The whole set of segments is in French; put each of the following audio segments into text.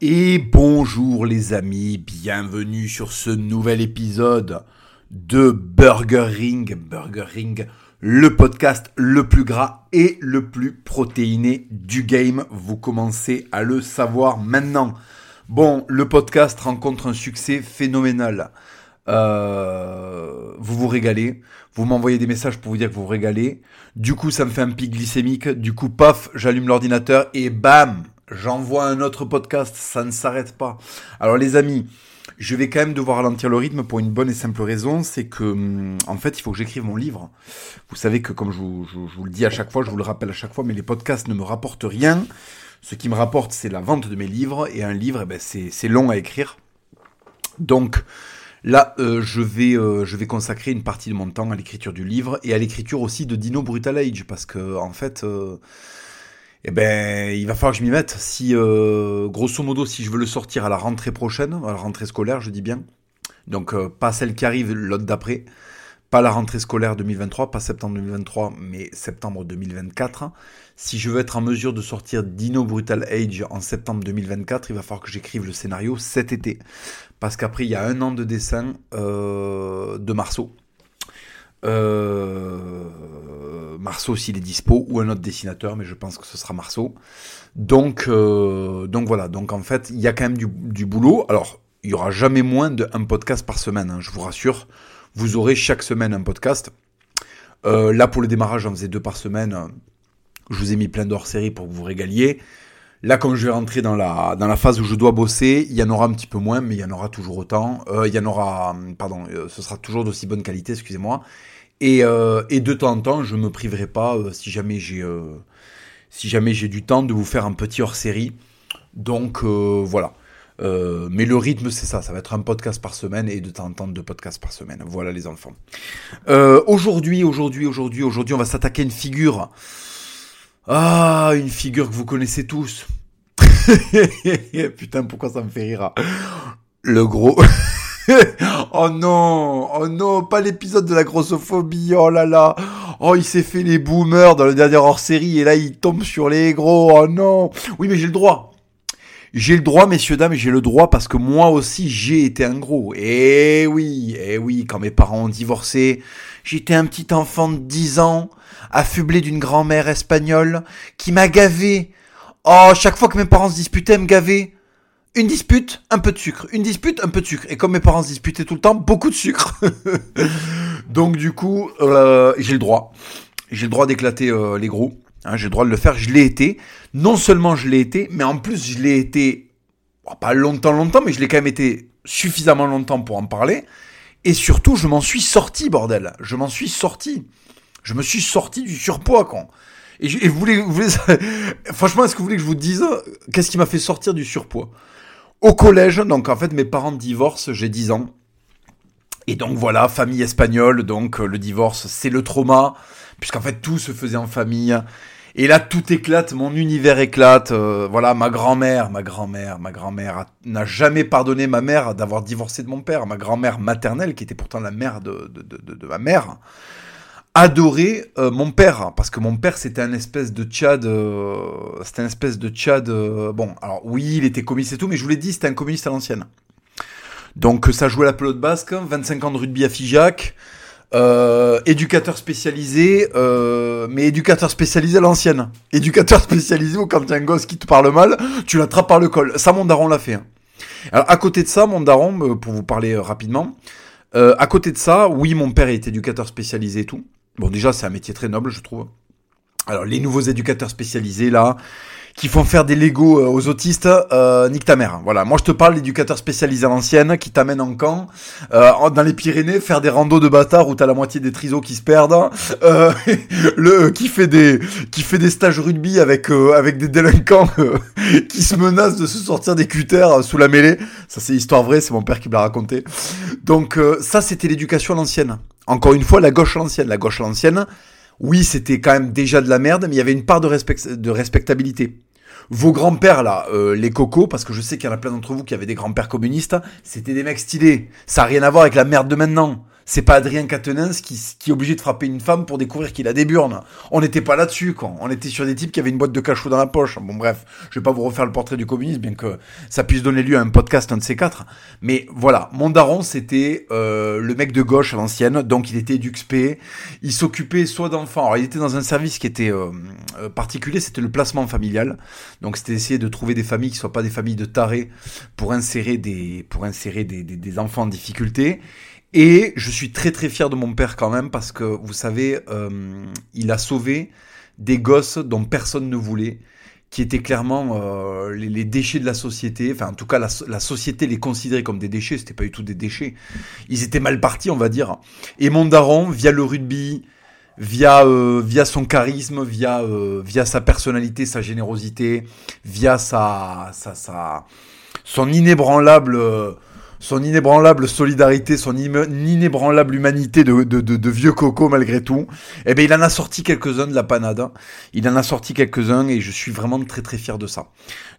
Et bonjour les amis, bienvenue sur ce nouvel épisode de Burger Ring. Burger Ring, le podcast le plus gras et le plus protéiné du game. Vous commencez à le savoir maintenant. Bon, le podcast rencontre un succès phénoménal. Euh, vous vous régalez. Vous m'envoyez des messages pour vous dire que vous vous régalez. Du coup, ça me fait un pic glycémique. Du coup, paf, j'allume l'ordinateur et bam, j'envoie un autre podcast, ça ne s'arrête pas. Alors les amis, je vais quand même devoir ralentir le rythme pour une bonne et simple raison, c'est que hum, en fait il faut que j'écrive mon livre. Vous savez que comme je vous, le dis à chaque fois, je vous le rappelle à chaque fois, mais les podcasts ne me rapportent rien. Ce qui me rapporte, c'est la vente de mes livres, et un livre, eh ben, c'est long à écrire. Donc là, euh, je, vais, euh, je vais consacrer une partie de mon temps à l'écriture du livre, et à l'écriture aussi de Dino Brutal Age, parce que en fait... Euh, eh ben, il va falloir que je m'y mette. Si, euh, grosso modo, si je veux le sortir à la rentrée prochaine, à la rentrée scolaire, je dis bien. Donc, euh, pas celle qui arrive, l'autre d'après. Pas la rentrée scolaire 2023, pas septembre 2023, mais septembre 2024. Si je veux être en mesure de sortir Dino Brutal Age en septembre 2024, il va falloir que j'écrive le scénario cet été. Parce qu'après, il y a un an de dessin euh, de Marceau. Euh, Marceau s'il est dispo ou un autre dessinateur, mais je pense que ce sera Marceau. Donc, euh, donc voilà. Donc en fait, il y a quand même du, boulot. Alors, il y aura jamais moins d'un podcast par semaine. Hein, je vous rassure. Vous aurez chaque semaine un podcast. Euh, là, pour le démarrage, j'en faisais deux par semaine. Je vous ai mis plein d'hors série pour que vous régaliez. Là, comme je vais rentrer dans la, dans la phase où je dois bosser, il y en aura un petit peu moins, mais il y en aura toujours autant. Euh, il y en aura, pardon, euh, ce sera toujours d'aussi bonne qualité, excusez-moi. Et, euh, et, de temps en temps, je me priverai pas, si jamais j'ai si jamais j'ai du temps, de vous faire un petit hors-série. Donc voilà. mais le rythme, c'est ça. Ça va être un podcast par semaine et de temps en temps deux podcasts par semaine. Voilà les enfants. aujourd'hui, aujourd'hui, aujourd'hui, aujourd'hui, on va s'attaquer à une figure ah, une figure que vous connaissez tous. Putain, pourquoi ça me fait rire Le gros... oh non, oh non, pas l'épisode de la grossophobie, oh là là. Oh, il s'est fait les boomers dans le dernier hors-série et là il tombe sur les gros, oh non. Oui, mais j'ai le droit. J'ai le droit, messieurs, dames, j'ai le droit parce que moi aussi j'ai été un gros. Eh oui, eh oui, quand mes parents ont divorcé, j'étais un petit enfant de 10 ans affublé d'une grand-mère espagnole, qui m'a gavé. Oh, chaque fois que mes parents se disputaient, me gavaient. Une dispute, un peu de sucre. Une dispute, un peu de sucre. Et comme mes parents se disputaient tout le temps, beaucoup de sucre. Donc du coup, euh, j'ai le droit. J'ai le droit d'éclater euh, les gros. Hein, j'ai le droit de le faire. Je l'ai été. Non seulement je l'ai été, mais en plus je l'ai été, pas longtemps, longtemps, mais je l'ai quand même été suffisamment longtemps pour en parler. Et surtout, je m'en suis sorti, bordel. Je m'en suis sorti. Je me suis sorti du surpoids, quand. Et, vous voulez, vous voulez franchement, est-ce que vous voulez que je vous dise qu'est-ce qui m'a fait sortir du surpoids? Au collège, donc en fait, mes parents divorcent, j'ai 10 ans. Et donc voilà, famille espagnole, donc euh, le divorce, c'est le trauma, puisqu'en fait tout se faisait en famille. Et là, tout éclate, mon univers éclate. Euh, voilà, ma grand-mère, ma grand-mère, ma grand-mère n'a jamais pardonné ma mère d'avoir divorcé de mon père. Ma grand-mère maternelle, qui était pourtant la mère de, de, de, ma mère, adoré euh, mon père parce que mon père c'était un espèce de Tchad euh, c'était un espèce de Tchad bon alors oui il était communiste et tout mais je vous l'ai dit c'était un communiste à l'ancienne donc ça jouait la pelote basque 25 ans de rugby à Figeac éducateur spécialisé mais éducateur spécialisé à l'ancienne éducateur spécialisé où quand il un gosse qui te parle mal tu l'attrapes par le col ça mon daron l'a fait hein. alors à côté de ça mon daron pour vous parler rapidement à côté de ça, oui, mon père est éducateur spécialisé et tout. Bon, déjà, c'est un métier très noble, je trouve. Alors, les nouveaux éducateurs spécialisés, là, qui font faire des Lego euh, aux autistes, euh, nique ta mère. Voilà, moi je te parle d'éducateurs spécialisés à l'ancienne, qui t'amènent en camp, euh, dans les Pyrénées, faire des randos de bâtards où t'as la moitié des trisos qui se perdent, euh, le qui fait des qui fait des stages rugby avec euh, avec des délinquants qui se menacent de se sortir des cutters sous la mêlée. Ça c'est histoire vraie, c'est mon père qui me l'a raconté. Donc ça c'était l'éducation à l'ancienne. Encore une fois, la gauche à l'ancienne. La gauche à l'ancienne, oui, c'était quand même déjà de la merde, mais il y avait une part de, respect, de respectabilité. Vos grands-pères, là, euh, les cocos, parce que je sais qu'il y en a plein d'entre vous qui avaient des grands-pères communistes, c'était des mecs stylés. Ça n'a rien à voir avec la merde de maintenant. C'est pas Adrien Quatennens qui, qui est obligé de frapper une femme pour découvrir qu'il a des burnes. On n'était pas là-dessus, quoi. On était sur des types qui avaient une boîte de cachot dans la poche. Bon, bref, je vais pas vous refaire le portrait du communisme, bien que ça puisse donner lieu à un podcast, un de ces quatre. Mais voilà, mon daron, c'était euh, le mec de gauche à l'ancienne, donc il était d'UXP. Il s'occupait soit d'enfants. Alors, il était dans un service qui était euh, euh, particulier, c'était le placement familial. Donc, c'était essayer de trouver des familles qui soient pas des familles de tarés pour insérer des, pour insérer des, des, des enfants en difficulté. Et je suis très très fier de mon père quand même parce que vous savez, euh, il a sauvé des gosses dont personne ne voulait, qui étaient clairement euh, les, déchets de la société. Enfin, en tout cas, la, société les considérait comme des déchets. C'était pas du tout des déchets. Ils étaient mal partis, on va dire. Et mon daron, via le rugby, via euh, via son charisme, via via sa personnalité, sa générosité, via sa sa, sa son inébranlable son inébranlable solidarité, son inébranlable humanité de, vieux coco malgré tout, eh ben il en a sorti quelques-uns de la panade. Il en a sorti quelques-uns et je suis vraiment très très fier de ça.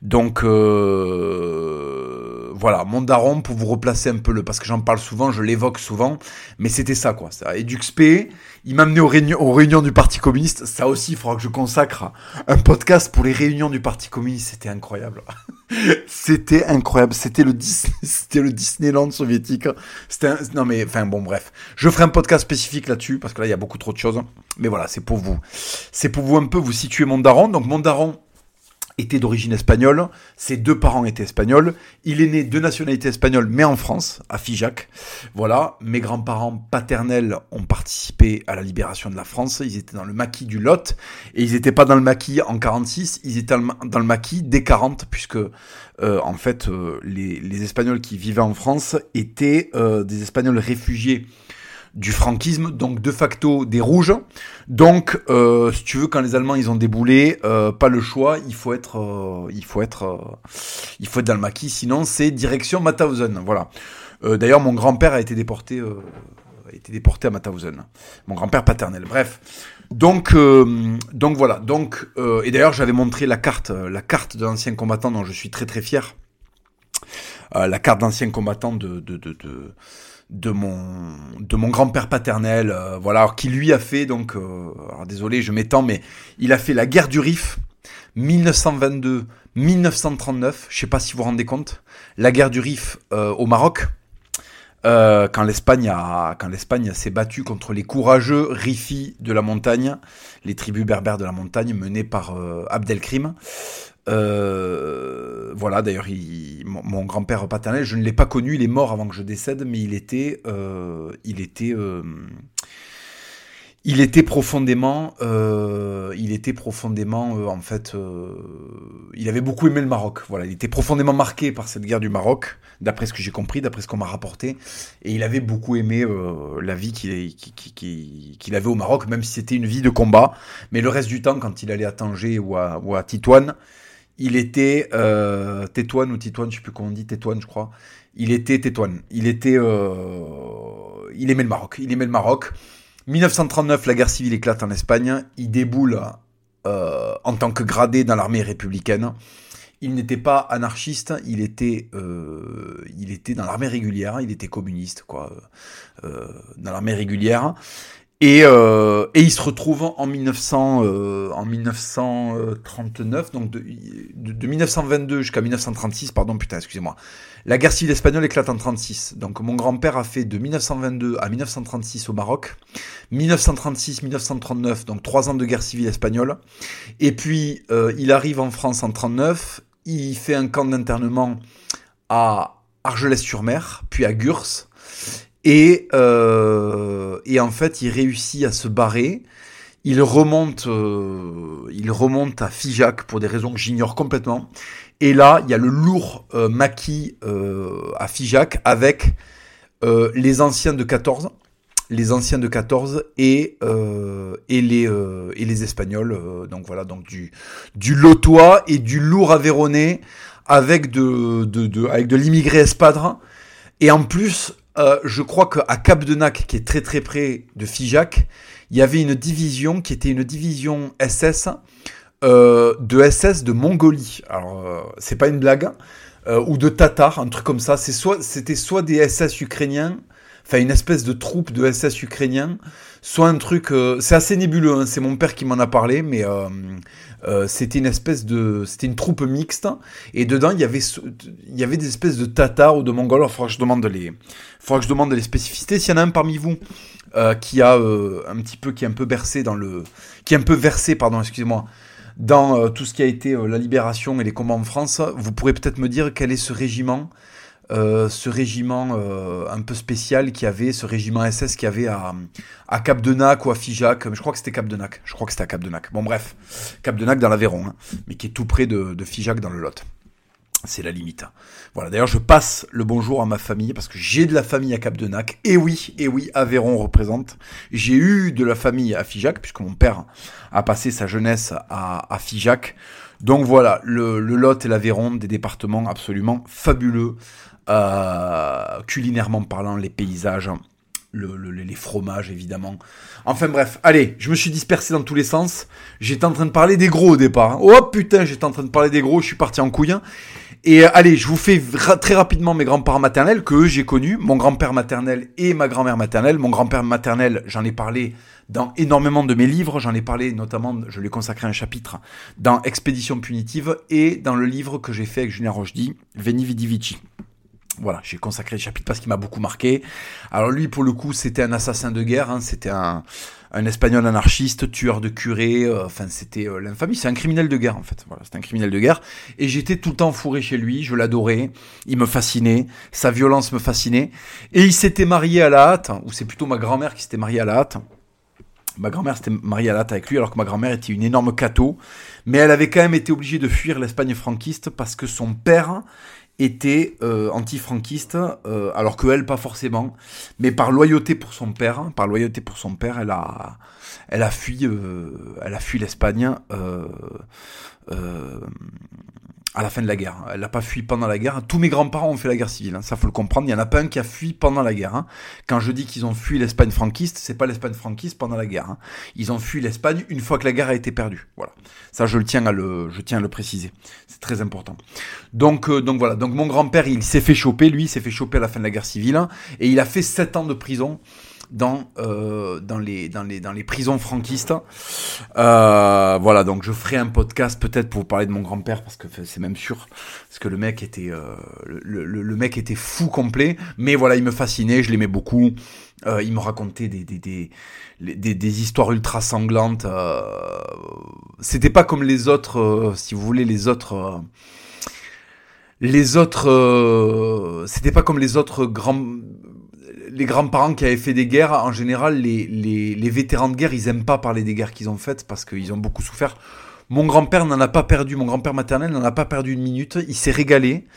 Donc euh, voilà, mon daron pour vous replacer un peu le, parce que j'en parle souvent, je l'évoque souvent, mais c'était ça quoi. Ça. Et Duxp, il m'a amené aux réunions, du Parti communiste. Ça aussi, il faudra que je consacre un podcast pour les réunions du Parti communiste. C'était incroyable. c'était incroyable. C'était le le Disneyland soviétique. C'était non mais enfin bon bref. Je ferai un podcast spécifique là-dessus parce que là il y a beaucoup trop de choses. Mais voilà, c'est pour vous. C'est pour vous un peu vous situer mon daron. Donc mon daron était d'origine espagnole, ses deux parents étaient espagnols, il est né de nationalité espagnole mais en France, à Figeac. Voilà, mes grands-parents paternels ont participé à la libération de la France, ils étaient dans le maquis du Lot, et ils n'étaient pas dans le maquis en 46, ils étaient dans le maquis dès 40, puisque euh, en fait euh, les, Espagnols qui vivaient en France étaient euh, des Espagnols réfugiés du franquisme, donc de facto des rouges. Donc, euh, si tu veux, quand les Allemands ils ont déboulé, euh, pas le choix, il faut être, euh, il faut être, euh, il faut être dans le maquis, sinon c'est direction Mauthausen. Voilà. Euh, d'ailleurs, mon grand-père a été déporté, a été déporté à Mauthausen. Mon grand-père paternel. Bref. Donc, donc voilà. Donc, et d'ailleurs, j'avais montré la carte, la carte de l'ancien combattant dont je suis très très fier. la carte d'ancien combattant de, de, de, de de mon grand-père paternel, euh, voilà, qui lui a fait donc, euh, désolé, je m'étends, mais il a fait la guerre du Rif, 1922-1939, je sais pas si vous vous rendez compte, la guerre du Rif euh, au Maroc, quand l'Espagne quand l'Espagne s'est battue contre les courageux Rifis de la montagne, les tribus berbères de la montagne menées par Abdelkrim. Euh, voilà, d'ailleurs, mon, grand-père paternel, je ne l'ai pas connu, il est mort avant que je décède, mais il était, euh, il était, euh, il était profondément, il était profondément, en fait, il avait beaucoup aimé le Maroc. Voilà, il était profondément marqué par cette guerre du Maroc, d'après ce que j'ai compris, d'après ce qu'on m'a rapporté, et il avait beaucoup aimé la vie qu'il qu'il avait au Maroc, même si c'était une vie de combat. Mais le reste du temps, quand il allait à Tanger ou à, ou à Titoine, il était euh, Tétouane ou Titoine, je sais plus comment on dit, Tétouane, je crois. Il était Tétouane. Il était, euh, aimait le Maroc. Il aimait le Maroc. 1939, la guerre civile éclate en Espagne. Il déboule euh, en tant que gradé dans l'armée républicaine. Il n'était pas anarchiste, il était, euh, dans l'armée régulière, il était communiste, quoi, dans l'armée régulière. Et, euh, et il se retrouve en 1900, euh, 1939, donc de 1922 jusqu'à 1936, pardon, putain, excusez-moi. La guerre civile espagnole éclate en 36. Donc mon grand-père a fait de 1922 à 1936 au Maroc, 1936-1939, donc trois ans de guerre civile espagnole. Et puis euh, il arrive en France en 39, il fait un camp d'internement à Argelès-sur-Mer, puis à Gurs. Et, euh, et en fait, il réussit à se barrer. Il remonte, euh, il remonte à Figeac pour des raisons que j'ignore complètement. Et là, il y a le lourd euh, maquis euh, à Figeac avec euh, les anciens de 14, les anciens de 14 et euh, et les et les Espagnols. donc voilà, donc du du lotois et du lourd aveyronais avec de, de, de avec de l'immigré espadre. Et en plus, euh, je crois qu'à Cap de Nac, qui est très très près de Figeac, il y avait une division qui était une division SS euh, de SS de Mongolie. Alors euh, c'est pas une blague, euh, ou de Tatars, un truc comme ça. C'était soit des SS ukrainiens, enfin une espèce de troupe de SS ukrainiens, soit un truc, euh, c'est assez nébuleux. Hein, c'est mon père qui m'en a parlé, mais euh, c'était une espèce de, c'était une troupe mixte, et dedans il y avait, il y avait des espèces de tatars ou de mongols. Il faudra que je demande les, faudra que je demande les spécificités. S'il y en a un parmi vous qui a un petit peu, qui est un peu bercé dans le, qui est un peu versé, pardon, excusez-moi dans tout ce qui a été la libération et les combats en France, vous pourrez peut-être me dire quel est ce régiment euh, ce régiment euh, un peu spécial qui avait, ce régiment SS qui avait à, à Cap de Nac ou à Figeac. Je crois que c'était Cap de Nac. Je crois que c'était à Cap de Nac. Bon, bref, Cap de Nac dans l'Aveyron, hein, mais qui est tout près de, de Figeac dans le Lot. C'est la limite. Voilà. D'ailleurs, je passe le bonjour à ma famille parce que j'ai de la famille à Cap de Nac. Et oui, et oui, Aveyron représente. J'ai eu de la famille à Figeac puisque mon père a passé sa jeunesse à, à Figeac. Donc voilà, le, le Lot et l'Aveyron, des départements absolument fabuleux euh, culinairement parlant, les paysages, les fromages évidemment. Enfin bref, allez, je me suis dispersé dans tous les sens. J'étais en train de parler des gros au départ. Oh putain, j'étais en train de parler des gros, je suis parti en couille. Et euh, allez, je vous fais très rapidement mes grands-parents maternels que j'ai connus, mon grand-père maternel et ma grand-mère maternelle. Mon grand-père maternel, j'en ai parlé dans énormément de mes livres, j'en ai parlé notamment, je lui ai consacré un chapitre dans Expédition punitive et dans le livre que j'ai fait avec Julien Rochdy, Veni Vidi Vici. Voilà, j'ai consacré le chapitre parce qu'il m'a beaucoup marqué. Alors lui, pour le coup, c'était un assassin de guerre, hein, c'était un, espagnol anarchiste, tueur de curés, euh, enfin c'était euh, l'infamie, c'est un criminel de guerre en fait. Voilà, c'est un criminel de guerre. Et j'étais tout le temps fourré chez lui, je l'adorais, il me fascinait, sa violence me fascinait. Et il s'était marié à la hâte, ou c'est plutôt ma grand-mère qui s'était mariée à la hâte. Ma grand-mère s'était mariée à la hâte avec lui, alors que ma grand-mère était une énorme cato. Mais elle avait quand même été obligée de fuir l'Espagne franquiste parce que son père était euh, anti-franquiste, euh, alors que elle pas forcément, mais par loyauté pour son père, hein, par loyauté pour son père, elle a, elle a fui, euh, elle a fui l'Espagne. À la fin de la guerre. Elle n'a pas fui pendant la guerre. Tous mes grands-parents ont fait la guerre civile, hein. ça faut le comprendre. Il y en a pas un qui a fui pendant la guerre. Hein. Quand je dis qu'ils ont fui l'Espagne franquiste, c'est pas l'Espagne franquiste pendant la guerre. Hein. Ils ont fui l'Espagne une fois que la guerre a été perdue. Voilà. Ça, je le tiens à le, je tiens à le préciser. C'est très important. Donc, euh, donc voilà. Donc mon grand-père, il s'est fait choper. Lui, s'est fait choper à la fin de la guerre civile, et il a fait sept ans de prison dans, euh, dans, les, dans, les, dans les prisons franquistes. Euh, voilà, donc je ferai un podcast peut-être pour vous parler de mon grand-père, parce que c'est même sûr, parce que le mec était, euh, le, le, le, mec était fou complet, mais voilà, il me fascinait, je l'aimais beaucoup. Euh, il me racontait des, des, des, des, histoires ultra sanglantes. Euh, C'était pas comme les autres, euh, si vous voulez, les autres les autres, c'était pas comme les autres grands, les grands-parents qui avaient fait des guerres, en général, les, les, vétérans de guerre, ils aiment pas parler des guerres qu'ils ont faites parce qu'ils ont beaucoup souffert. Mon grand-père n'en a pas perdu, mon grand-père maternel n'en a pas perdu une minute, il s'est régalé.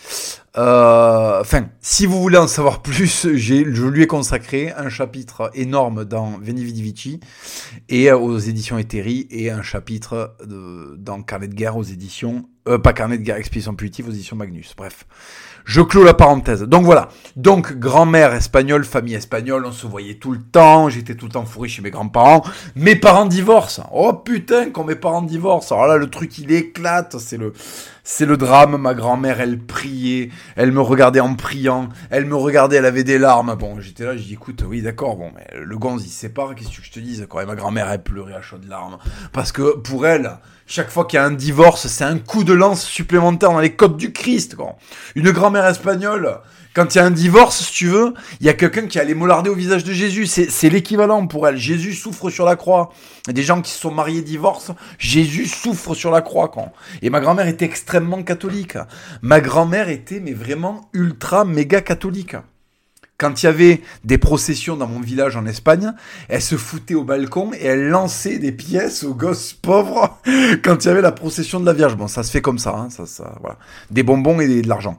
Euh, enfin, si vous voulez en savoir plus, je lui ai consacré un chapitre énorme dans Veni et euh, aux éditions Eteri et un chapitre dans Carnet de guerre aux éditions, euh, pas Carnet de guerre, Expédition Punitive aux éditions Magnus. Bref. Je clôt la parenthèse. Donc voilà. Donc grand-mère espagnole, famille espagnole, on se voyait tout le temps. J'étais tout le temps fourré chez mes grands-parents. Mes parents divorcent. Oh putain, quand mes parents divorcent. Alors là, le truc il éclate. C'est le, c'est le drame. Ma grand-mère, elle priait. Elle me regardait en priant. Elle me regardait, elle avait des larmes. Bon, j'étais là, je dis écoute, oui d'accord. Bon, le gonze il sépare. Qu'est-ce que je te dise quoi? Et ma grand-mère, elle pleurait à chaudes larmes parce que pour elle chaque fois qu'il y a un divorce, c'est un coup de lance supplémentaire dans les côtes du Christ. Quoi. Une grand-mère espagnole, quand il y a un divorce, si tu veux, il y a quelqu'un qui a les mollardés au visage de Jésus. C'est l'équivalent pour elle. Jésus souffre sur la croix. Des gens qui se sont mariés, divorcent. Jésus souffre sur la croix. Quoi. Et ma grand-mère était extrêmement catholique. Ma grand-mère était mais vraiment ultra méga catholique quand il y avait des processions dans mon village en Espagne, elle se foutait au balcon et elle lançait des pièces aux gosses pauvres quand il y avait la procession de la Vierge. Bon, ça se fait comme ça, hein, ça, ça, voilà. Des bonbons et de l'argent.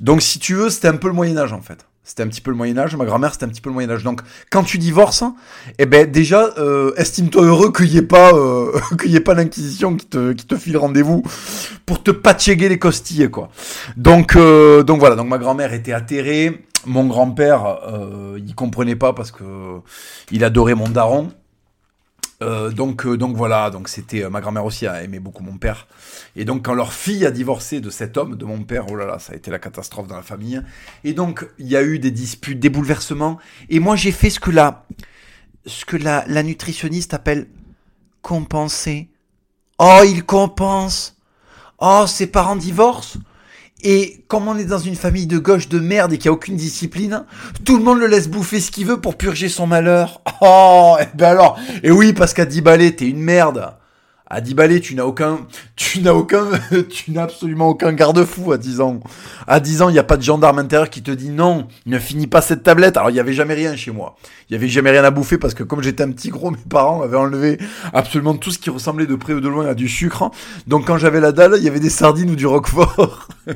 Donc, si tu veux, c'était un peu le Moyen Âge en fait. C'était un petit peu le Moyen Âge. Ma grand-mère, c'était un petit peu le Moyen Âge. Donc, quand tu divorces, eh ben déjà, euh, estime-toi heureux qu'il n'y ait pas, euh, qu'il ait pas l'inquisition qui te, qui te file rendez-vous pour te patchéguer les costilles, quoi. Donc, euh, donc voilà. Donc ma grand-mère était atterrée mon grand-père, euh, il comprenait pas parce que il adorait mon daron. Euh, donc, euh, donc voilà, donc c'était euh, ma grand-mère aussi a aimé beaucoup mon père. Et donc quand leur fille a divorcé de cet homme, de mon père, oh là là, ça a été la catastrophe dans la famille. Et donc il y a eu des disputes, des bouleversements. Et moi j'ai fait ce que la, ce que la, la nutritionniste appelle compenser. Oh, il compense. Oh, ses parents divorcent. Et comme on est dans une famille de gauche de merde et qu'il n'y a aucune discipline, tout le monde le laisse bouffer ce qu'il veut pour purger son malheur. Oh, et ben alors, et oui, parce qu'à 10 balais, t'es une merde. À 10 balais, tu n'as aucun, tu n'as aucun, tu n'as absolument aucun garde-fou à 10 ans. À 10 ans, il n'y a pas de gendarme intérieur qui te dit non, ne finis pas cette tablette. Alors, il n'y avait jamais rien chez moi. Il n'y avait jamais rien à bouffer parce que comme j'étais un petit gros, mes parents avaient enlevé absolument tout ce qui ressemblait de près ou de loin à du sucre. Donc, quand j'avais la dalle, il y avait des sardines ou du roquefort.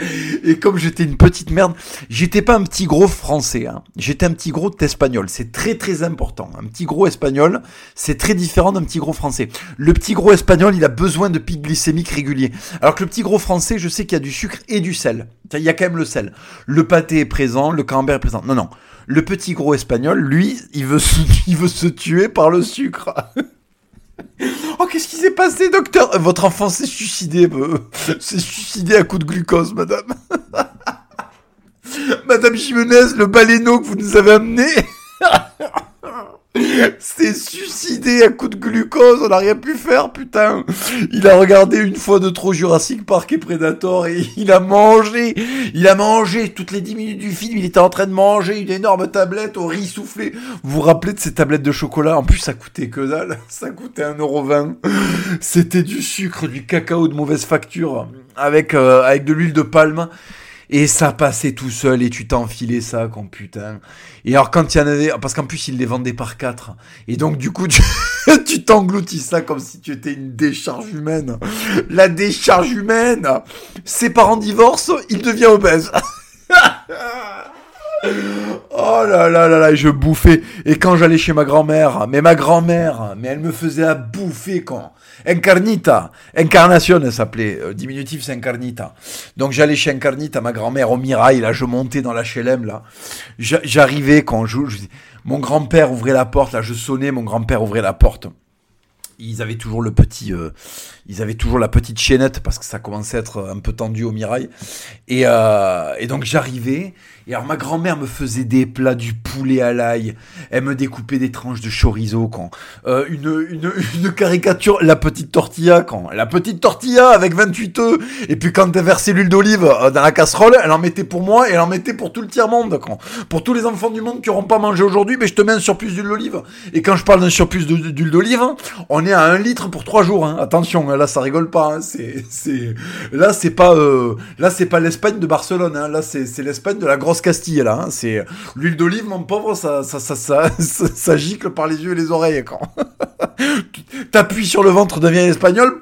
Et comme j'étais une petite merde, j'étais pas un petit gros français, hein. j'étais un petit gros espagnol. C'est très très important. Un petit gros espagnol, c'est très différent d'un petit gros français. Le petit gros espagnol, il a besoin de pics glycémiques réguliers. Alors que le petit gros français, je sais qu'il y a du sucre et du sel. Il y a quand même le sel. Le pâté est présent, le camembert est présent. Non, non. Le petit gros espagnol, lui, il veut il veut se tuer par le sucre. Oh, qu'est-ce qui s'est passé, docteur? Votre enfant s'est suicidé, s'est suicidé à coup de glucose, madame. madame Jimenez, le baleineau que vous nous avez amené s'est suicidé à coup de glucose, on n'a rien pu faire, putain. Il a regardé une fois de trop Jurassic Park et Predator et il a mangé, il a mangé toutes les 10 minutes du film, il était en train de manger une énorme tablette au riz soufflé. Vous vous rappelez de ces tablettes de chocolat? En plus, ça coûtait que dalle, ça coûtait 1,20€. C'était du sucre, du cacao de mauvaise facture avec, euh, avec de l'huile de palme. Et ça passait tout seul et tu t'enfilais ça, con putain. Et alors quand il y en avait, parce qu'en plus ils les vendaient par quatre. Et donc du coup tu t'engloutis ça comme si tu étais une décharge humaine. La décharge humaine. Ses parents divorcent, il devient obèse. Oh là là là là, je bouffais. Et quand j'allais chez ma grand-mère, mais ma grand-mère, mais elle me faisait à bouffer quand. Incarnita. Incarnation, elle s'appelait. Euh, diminutif, c'est Incarnita. Donc j'allais chez Incarnita, ma grand-mère au Mirail, là, je montais dans la HLM, là. J'arrivais quand je, mon grand-père ouvrait la porte, là, je sonnais, mon grand-père ouvrait la porte ils avaient toujours le petit, euh, ils avaient toujours la petite chaînette parce que ça commençait à être un peu tendu au mirail. Et, euh, et donc j'arrivais. Et alors ma grand-mère me faisait des plats du poulet à l'ail. Elle me découpait des tranches de chorizo quand euh, une, une, caricature, la petite tortilla quand la petite tortilla avec 28 œufs. Et puis quand elle versait l'huile d'olive euh, dans la casserole, elle en mettait pour moi et elle en mettait pour tout le tiers monde pour tous les enfants du monde qui n'auront pas mangé aujourd'hui, mais je te mets un surplus d'huile d'olive. Et quand je parle d'un surplus d'huile d'olive, on est à un litre pour trois jours. Hein. Attention, là ça rigole pas. Hein. C'est là c'est pas euh, là c'est pas l'Espagne de Barcelone. Hein. Là c'est l'Espagne de la grosse Castille là. Hein. C'est l'huile d'olive, mon pauvre, ça ça, ça ça ça gicle par les yeux et les oreilles quand. T'appuies sur le ventre, devient espagnol,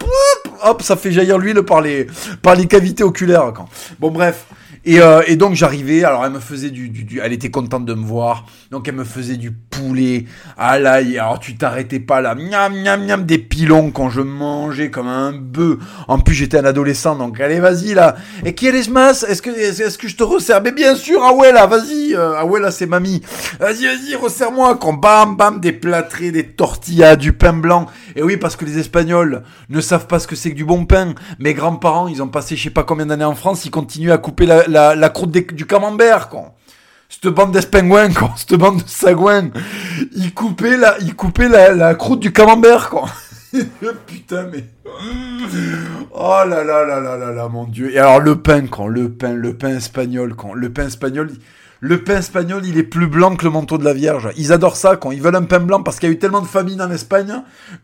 hop, ça fait jaillir l'huile par les par les cavités oculaires quand. Bon bref. Et, euh, et donc j'arrivais, alors elle me faisait du, du, Elle était contente de me voir, donc elle me faisait du poulet à l'ail. Alors tu t'arrêtais pas là, miam miam miam, des pilons quand je mangeais comme un bœuf. En plus j'étais un adolescent, donc allez vas-y là. Et qui est mas Est-ce que est-ce que je te resserre? Mais bien sûr, ah ouais là, vas-y. Ah ouais là c'est mamie. Vas-y vas-y, resserre-moi. Quand bam bam, des plâtrés, des tortillas, du pain blanc. Et oui parce que les Espagnols ne savent pas ce que c'est que du bon pain. Mes grands-parents, ils ont passé je sais pas combien d'années en France, ils continuent à couper la, croûte du camembert, quoi. Cette bande d'espingouins, quoi. Cette bande de sagouins. Ils coupaient la, ils coupaient la, croûte du camembert, quoi. Putain, mais. Oh là là là là là là, mon dieu. Et alors, le pain, quand le pain, le pain espagnol, quand le pain espagnol. Le pain espagnol, il est plus blanc que le manteau de la Vierge. Ils adorent ça quand ils veulent un pain blanc parce qu'il y a eu tellement de famine en Espagne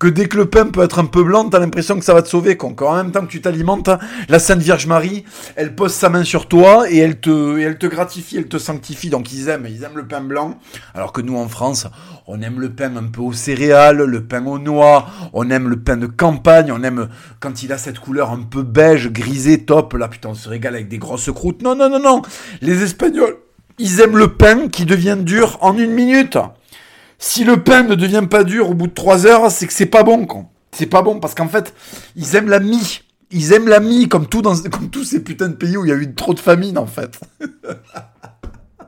que dès que le pain peut être un peu blanc, t'as l'impression que ça va te sauver. Quand, en même temps que tu t'alimentes, la Sainte Vierge Marie, elle pose sa main sur toi et elle te, elle te gratifie, elle te sanctifie. Donc ils aiment, ils aiment le pain blanc. Alors que nous en France, on aime le pain un peu aux céréales, le pain aux noix, on aime le pain de campagne, on aime quand il a cette couleur un peu beige, grisé, top. Là putain, on se régale avec des grosses croûtes. Non, non, non, non. Les Espagnols ils aiment le pain qui devient dur en une minute. Si le pain ne devient pas dur au bout de trois heures, c'est que c'est pas bon, quoi. C'est pas bon parce qu'en fait, ils aiment la mie. Ils aiment la mie comme, tout dans, comme tous ces putains de pays où il y a eu trop de famine, en fait.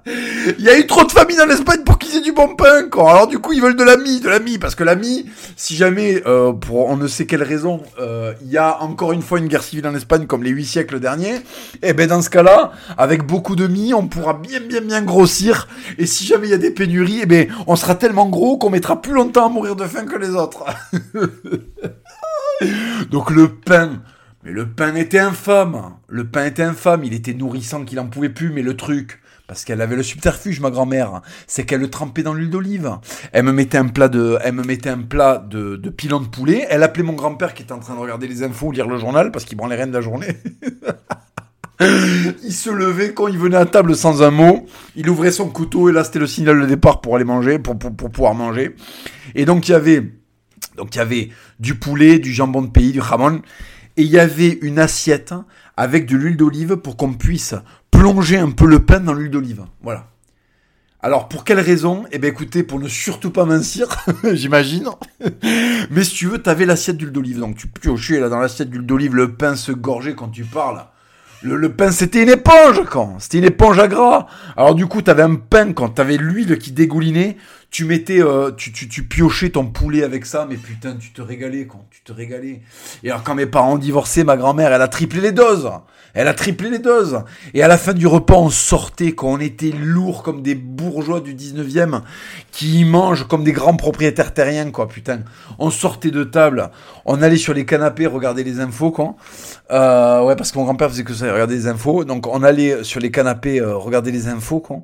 il y a eu trop de famine en Espagne pour qu'ils aient du bon pain, quoi. Alors du coup, ils veulent de la mie, de la mie, parce que la mie, si jamais, euh, pour on ne sait quelle raison, euh, il y a encore une fois une guerre civile en Espagne comme les huit siècles derniers, et eh ben dans ce cas-là, avec beaucoup de mie, on pourra bien, bien, bien grossir. Et si jamais il y a des pénuries, eh ben on sera tellement gros qu'on mettra plus longtemps à mourir de faim que les autres. Donc le pain, mais le pain était infâme. Le pain était infâme. Il était nourrissant qu'il en pouvait plus. Mais le truc, parce qu'elle avait le subterfuge, ma grand-mère, c'est qu'elle le trempait dans l'huile d'olive. Elle me mettait un plat de, elle me mettait un plat de, de pilon de poulet. Elle appelait mon grand-père qui était en train de regarder les infos, lire le journal, parce qu'il branlait rien de la journée. il se levait quand il venait à table sans un mot. Il ouvrait son couteau et là c'était le signal de départ pour aller manger, pour pouvoir manger. Et donc il y avait, donc il y avait du poulet, du jambon de pays, du jamon et il y avait une assiette avec de l'huile d'olive pour qu'on puisse plonger un peu le pain dans l'huile d'olive. Voilà. Alors pour quelle raison? Eh bien écoutez, pour ne surtout pas mincir, j'imagine. Mais si tu veux, t'avais l'assiette d'huile d'olive. Donc tu piochais là dans l'assiette d'huile d'olive, le pain se gorgeait quand tu parles. Le, pain, c'était une éponge, quand C'était une éponge à gras. Alors du coup, t'avais un pain quand t'avais l'huile qui dégoulinait. Euh, tu, piochais ton poulet avec ça, mais putain, tu te régalais, quand Tu te régalais. Et alors quand mes parents ont divorcé, ma grand-mère, elle a triplé les doses. Elle a triplé les doses. Et à la fin du repas, on sortait, quand on était lourd comme des bourgeois du 19e, qui mangent comme des grands propriétaires terriens, quoi, putain. On sortait de table, on allait sur les canapés regarder les infos, quoi. Euh, ouais, parce que mon grand-père faisait que ça, regarder les infos. Donc on allait sur les canapés euh, regarder les infos, quoi.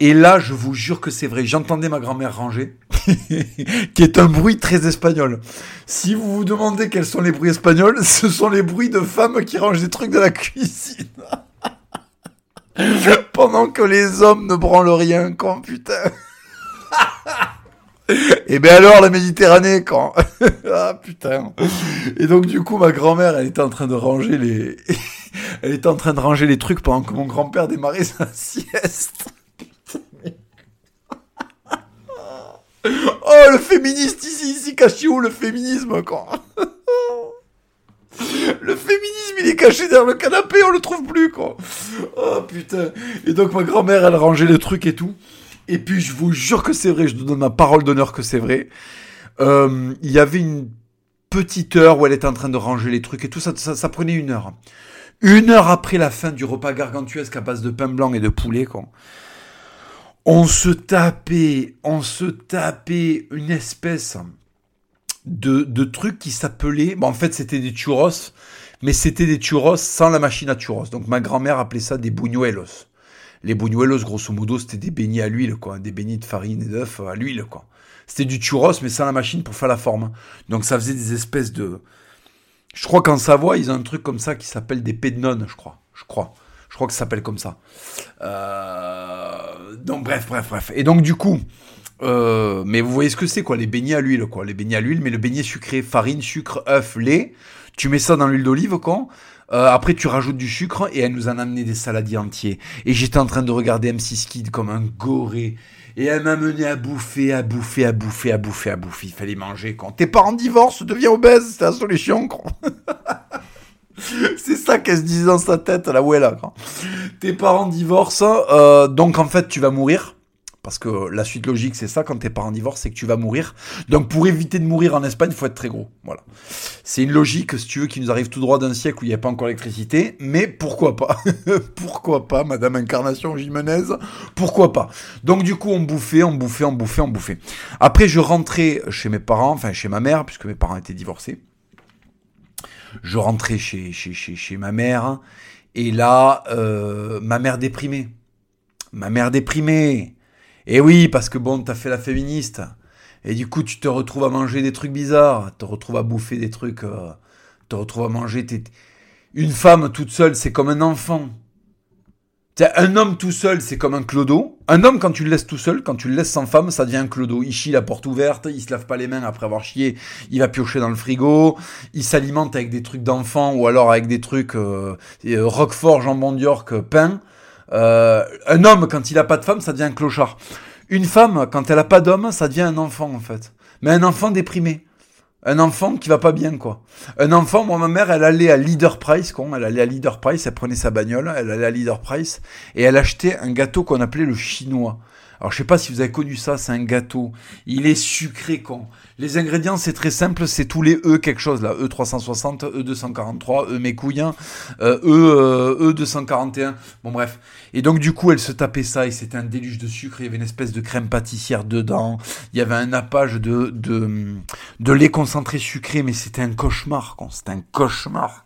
Et là, je vous jure que c'est vrai, j'entendais ma grand-mère ranger, qui est un bruit très espagnol. Si vous vous demandez quels sont les bruits espagnols, ce sont les bruits de femmes qui rangent des trucs de la cuisine. Pendant que les hommes ne branlent rien, quand putain. Et eh ben alors la Méditerranée quand Ah putain. Et donc du coup ma grand-mère elle était en train de ranger les elle était en train de ranger les trucs pendant que mon grand-père démarrait sa sieste. oh le féministe ici ici caché où le féminisme quand le féminisme, il est caché derrière le canapé, on le trouve plus, quoi. Oh putain. Et donc ma grand-mère, elle rangeait le truc et tout. Et puis je vous jure que c'est vrai, je vous donne ma parole d'honneur que c'est vrai. Euh, il y avait une petite heure où elle était en train de ranger les trucs et tout, ça, ça, prenait une heure. Une heure après la fin du repas gargantuesque à base de pain blanc et de poulet, quoi. On se tapait, on se tapait une espèce de, de trucs qui s'appelaient. Bon, en fait, c'était des churros, mais c'était des churros sans la machine à churros. Donc ma grand-mère appelait ça des buñuelos. Les buñuelos, grosso modo, c'était des beignets à l'huile, quoi. Des beignets de farine et d'œufs à l'huile, quoi. C'était du churros, mais sans la machine pour faire la forme. Donc ça faisait des espèces de. Je crois qu'en Savoie, ils ont un truc comme ça qui s'appelle des pédnones, je crois. Je crois. Je crois que ça s'appelle comme ça. Euh... Donc bref, bref, bref. Et donc du coup, euh, mais vous voyez ce que c'est quoi les beignets à l'huile quoi les beignets à l'huile mais le beignet sucré farine sucre œuf lait tu mets ça dans l'huile d'olive quoi euh, après tu rajoutes du sucre et elle nous en a amené des saladiers entiers et j'étais en train de regarder M6 Kid comme un goré et elle m'a mené à bouffer à bouffer à bouffer à bouffer à bouffer il fallait manger quand tes parents divorcent deviens obèse c'est la solution quoi C'est ça qu'elle se disait dans sa tête, la ouais là. Tes parents divorcent, euh, donc en fait tu vas mourir. Parce que la suite logique, c'est ça, quand tes parents divorcent, c'est que tu vas mourir. Donc pour éviter de mourir en Espagne, il faut être très gros. Voilà. C'est une logique, si tu veux, qui nous arrive tout droit d'un siècle où il n'y a pas encore l'électricité. Mais pourquoi pas? Pourquoi pas, Madame Incarnation Jimenez Pourquoi pas? Donc du coup, on bouffait, on bouffait, on bouffait, on bouffait. Après, je rentrais chez mes parents, enfin chez ma mère, puisque mes parents étaient divorcés. Je rentrais chez, chez, chez, chez ma mère. Et là, euh, ma mère déprimée. Ma mère déprimée. Et oui, parce que bon, t'as fait la féministe. Et du coup, tu te retrouves à manger des trucs bizarres. Te retrouves à bouffer des trucs. Euh, te retrouves à manger. Une femme toute seule, c'est comme un enfant. un homme tout seul, c'est comme un clodo. Un homme, quand tu le laisses tout seul, quand tu le laisses sans femme, ça devient un clodo. Il chie la porte ouverte, il se lave pas les mains après avoir chié, il va piocher dans le frigo, il s'alimente avec des trucs d'enfant ou alors avec des trucs euh, euh Roquefort, jambon d'York, pain. Euh, un homme, quand il a pas de femme, ça devient un clochard. Une femme, quand elle a pas d'homme, ça devient un enfant, en fait. Mais un enfant déprimé. Un enfant qui va pas bien, quoi. Un enfant, moi, ma mère, elle allait à Leader Price, quoi. Elle allait à Leader Price, elle prenait sa bagnole, elle allait à Leader Price, et elle achetait un gâteau qu'on appelait le chinois. Alors je sais pas si vous avez connu ça, c'est un gâteau. Il est sucré con. Les ingrédients c'est très simple, c'est tous les E quelque chose là, E360, E243, E mes couillins, euh, E, E241. Bon bref. Et donc du coup elle se tapait ça et c'était un déluge de sucre. Il y avait une espèce de crème pâtissière dedans. Il y avait un nappage de de, de lait concentré sucré, mais c'était un cauchemar. C'était un cauchemar.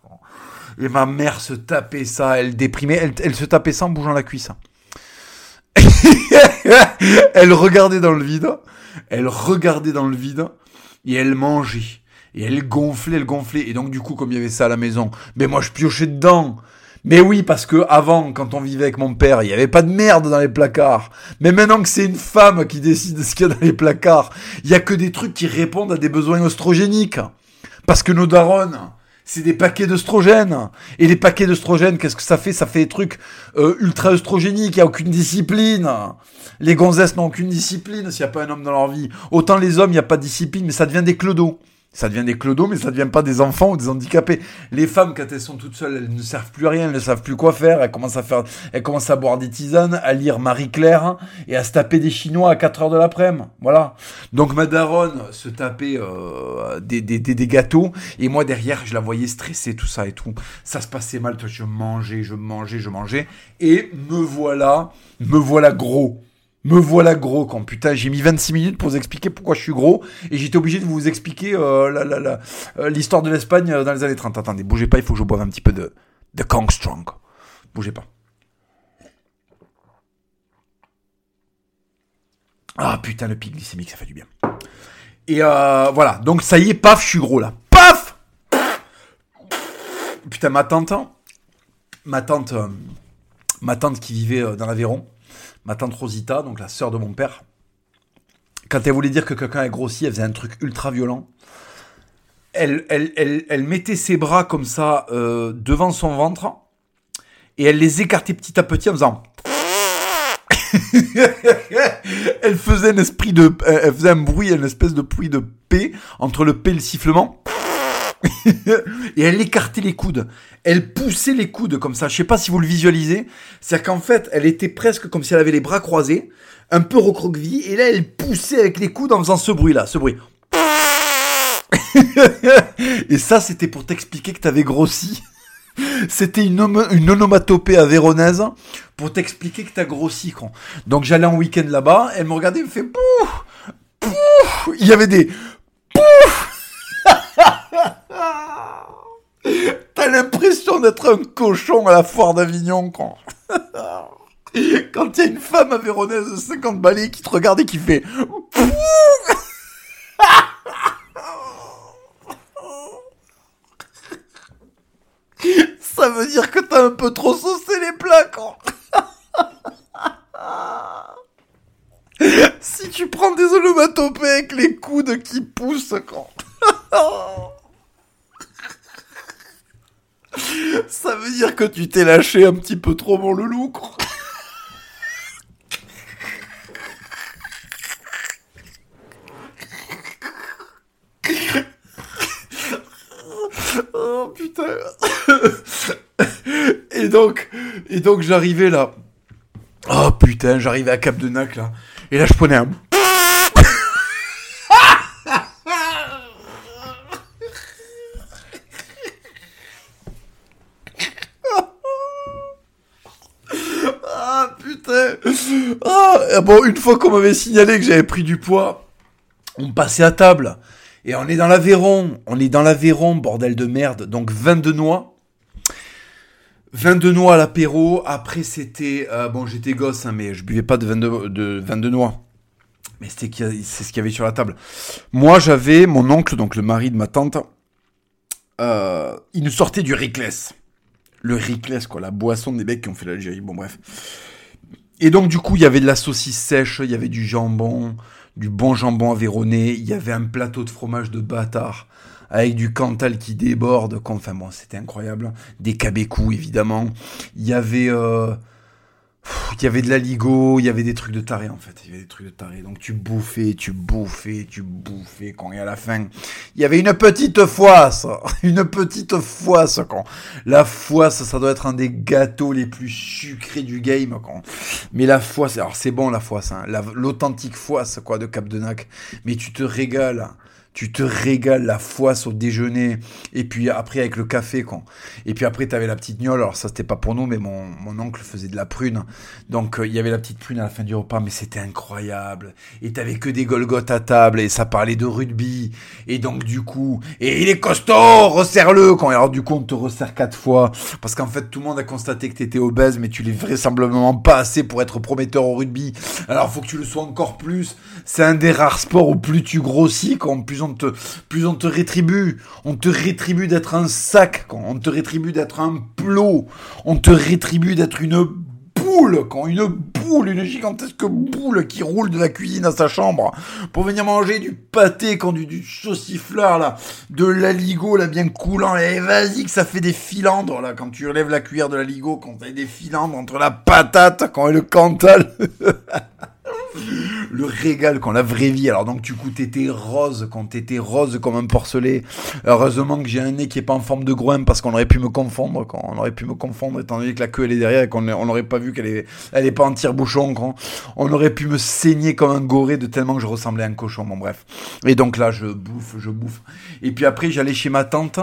Et ma mère se tapait ça, elle déprimait, elle, elle se tapait ça en bougeant la cuisse. elle regardait dans le vide, elle regardait dans le vide, et elle mangeait. Et elle gonflait, elle gonflait. Et donc, du coup, comme il y avait ça à la maison, mais moi, je piochais dedans. Mais oui, parce que avant, quand on vivait avec mon père, il n'y avait pas de merde dans les placards. Mais maintenant que c'est une femme qui décide de ce qu'il y a dans les placards, il y a que des trucs qui répondent à des besoins oestrogéniques. Parce que nos darons, c'est des paquets d'œstrogènes. Et les paquets d'œstrogènes, qu'est-ce que ça fait? Ça fait des trucs euh, ultra œstrogéniques, il n'y a aucune discipline. Les gonzesses n'ont aucune discipline s'il n'y a pas un homme dans leur vie. Autant les hommes, il n'y a pas de discipline, mais ça devient des clodos. Ça devient des clodos, mais ça devient pas des enfants ou des handicapés. Les femmes, quand elles sont toutes seules, elles ne servent plus rien, elles ne savent plus quoi faire. Elles commencent à faire, elles commencent à boire des tisanes, à lire Marie-Claire et à se taper des Chinois à 4 heures de l'après-midi. Voilà. Donc ma daronne se tapait euh, des, des, des, gâteaux et moi derrière, je la voyais stressée, tout ça et tout. Ça se passait mal. Je mangeais, je mangeais, je mangeais et me voilà, me voilà gros. Me voilà gros quand putain j'ai mis 26 minutes pour vous expliquer pourquoi je suis gros et j'étais obligé de vous expliquer euh, euh, l'histoire de l'Espagne euh, dans les années 30. Attendez, bougez pas, il faut que je boive un petit peu de, de Kong Strong. Bougez pas. Ah putain le pic glycémique ça fait du bien. Et voilà, donc ça y est, paf, je suis gros là. Paf Putain ma tante, ma tante, ma tante qui vivait dans l'Aveyron, ma tante Rosita, donc la sœur de mon père, quand elle voulait dire que quelqu'un est grossi, elle faisait un truc ultra violent. Elle, elle, elle, mettait ses bras comme ça euh, devant son ventre et elle les écartait petit à petit en faisant. elle faisait un esprit de, elle faisait un bruit, une espèce de bruit de P entre le P et le sifflement. et elle écartait les coudes. Elle poussait les coudes comme ça. Je sais pas si vous le visualisez. C'est-à-dire qu'en fait, elle était presque comme si elle avait les bras croisés, un peu recroquevillée, et là, elle poussait avec les coudes en faisant ce bruit-là, ce bruit. et ça, c'était pour t'expliquer que t'avais grossi. C'était une, onomatopée à Véronèse pour t'expliquer que t'as grossi, con. Donc j'allais en week-end là-bas, elle me regardait, elle me fait pouf, pouf. Il y avait des pouf T'as l'impression d'être un cochon à la foire d'Avignon quand. quand il y a une femme à Véronèse de 50 balais qui te regarde et qui fait. Ça veut dire que t'as un peu trop saucé les plats quand. si tu prends des onomatopées avec les coudes qui poussent quand. Ça veut dire que tu t'es lâché un petit peu trop, mon loulou. oh putain. Et donc, et donc j'arrivais là. Oh putain, j'arrivais à Cap de Nac là. Et là je prenais un Ah, bon, une fois qu'on m'avait signalé que j'avais pris du poids, on passait à table. Et on est dans l'Aveyron. On est dans l'Aveyron, bordel de merde. Donc 22 noix. 22 noix à l'apéro. Après, c'était... Euh, bon, j'étais gosse, hein, mais je buvais pas de 22, de 22 noix. Mais c'est ce qu'il y avait sur la table. Moi, j'avais mon oncle, donc le mari de ma tante. Euh, il nous sortait du Rickless. Le Rickless, quoi. La boisson des mecs qui ont fait l'Algérie. Bon, bref. Et donc, du coup, il y avait de la saucisse sèche, il y avait du jambon, du bon jambon avéronné, il y avait un plateau de fromage de bâtard, avec du cantal qui déborde, enfin bon, c'était incroyable. Des cabécous, évidemment. Il y avait... Euh, il y avait de la ligo, il y avait des trucs de taré en fait, il y avait des trucs de taré. Donc tu bouffais, tu bouffais, tu bouffais quand y a la fin, il y avait une petite foisse, une petite foisse quand. La foisse, ça doit être un des gâteaux les plus sucrés du game quand. Mais la foisse, alors c'est bon la foisse, hein, l'authentique foisse quoi de Cap de Nac. Mais tu te régales tu te régales la foisse au déjeuner, et puis après avec le café, quoi. Et puis après, t'avais la petite gnole, alors ça c'était pas pour nous, mais mon, mon oncle faisait de la prune. Donc euh, il y avait la petite prune à la fin du repas, mais c'était incroyable. Et t'avais que des Golgoth à table, et ça parlait de rugby. Et donc du coup, et il est costaud, resserre-le, quand alors du coup on te resserre quatre fois, parce qu'en fait tout le monde a constaté que t'étais obèse, mais tu l'es vraisemblablement pas assez pour être prometteur au rugby. Alors faut que tu le sois encore plus. C'est un des rares sports où plus tu grossis, quand plus plus on te rétribue. On te rétribue d'être un sac, on te rétribue d'être un plot. On te rétribue d'être une boule, quand une boule, une gigantesque boule qui roule de la cuisine à sa chambre pour venir manger du pâté, quand du, du saucifleur là, de l'aligot là bien coulant, et vas-y que ça fait des filandres là, quand tu relèves la cuillère de l'aligot, quand t'as des filandres entre la patate, quand et le cantal. le régal quand la vraie vie. Alors donc du coup t'étais rose quand t'étais rose comme un porcelet. Heureusement que j'ai un nez qui est pas en forme de groin parce qu'on aurait pu me confondre. Quand on aurait pu me confondre étant donné que la queue elle est derrière et qu'on n'aurait pas vu qu'elle est, elle est pas en tire-bouchon. Quand on aurait pu me saigner comme un goré de tellement que je ressemblais à un cochon. Bon bref. Et donc là je bouffe, je bouffe. Et puis après j'allais chez ma tante,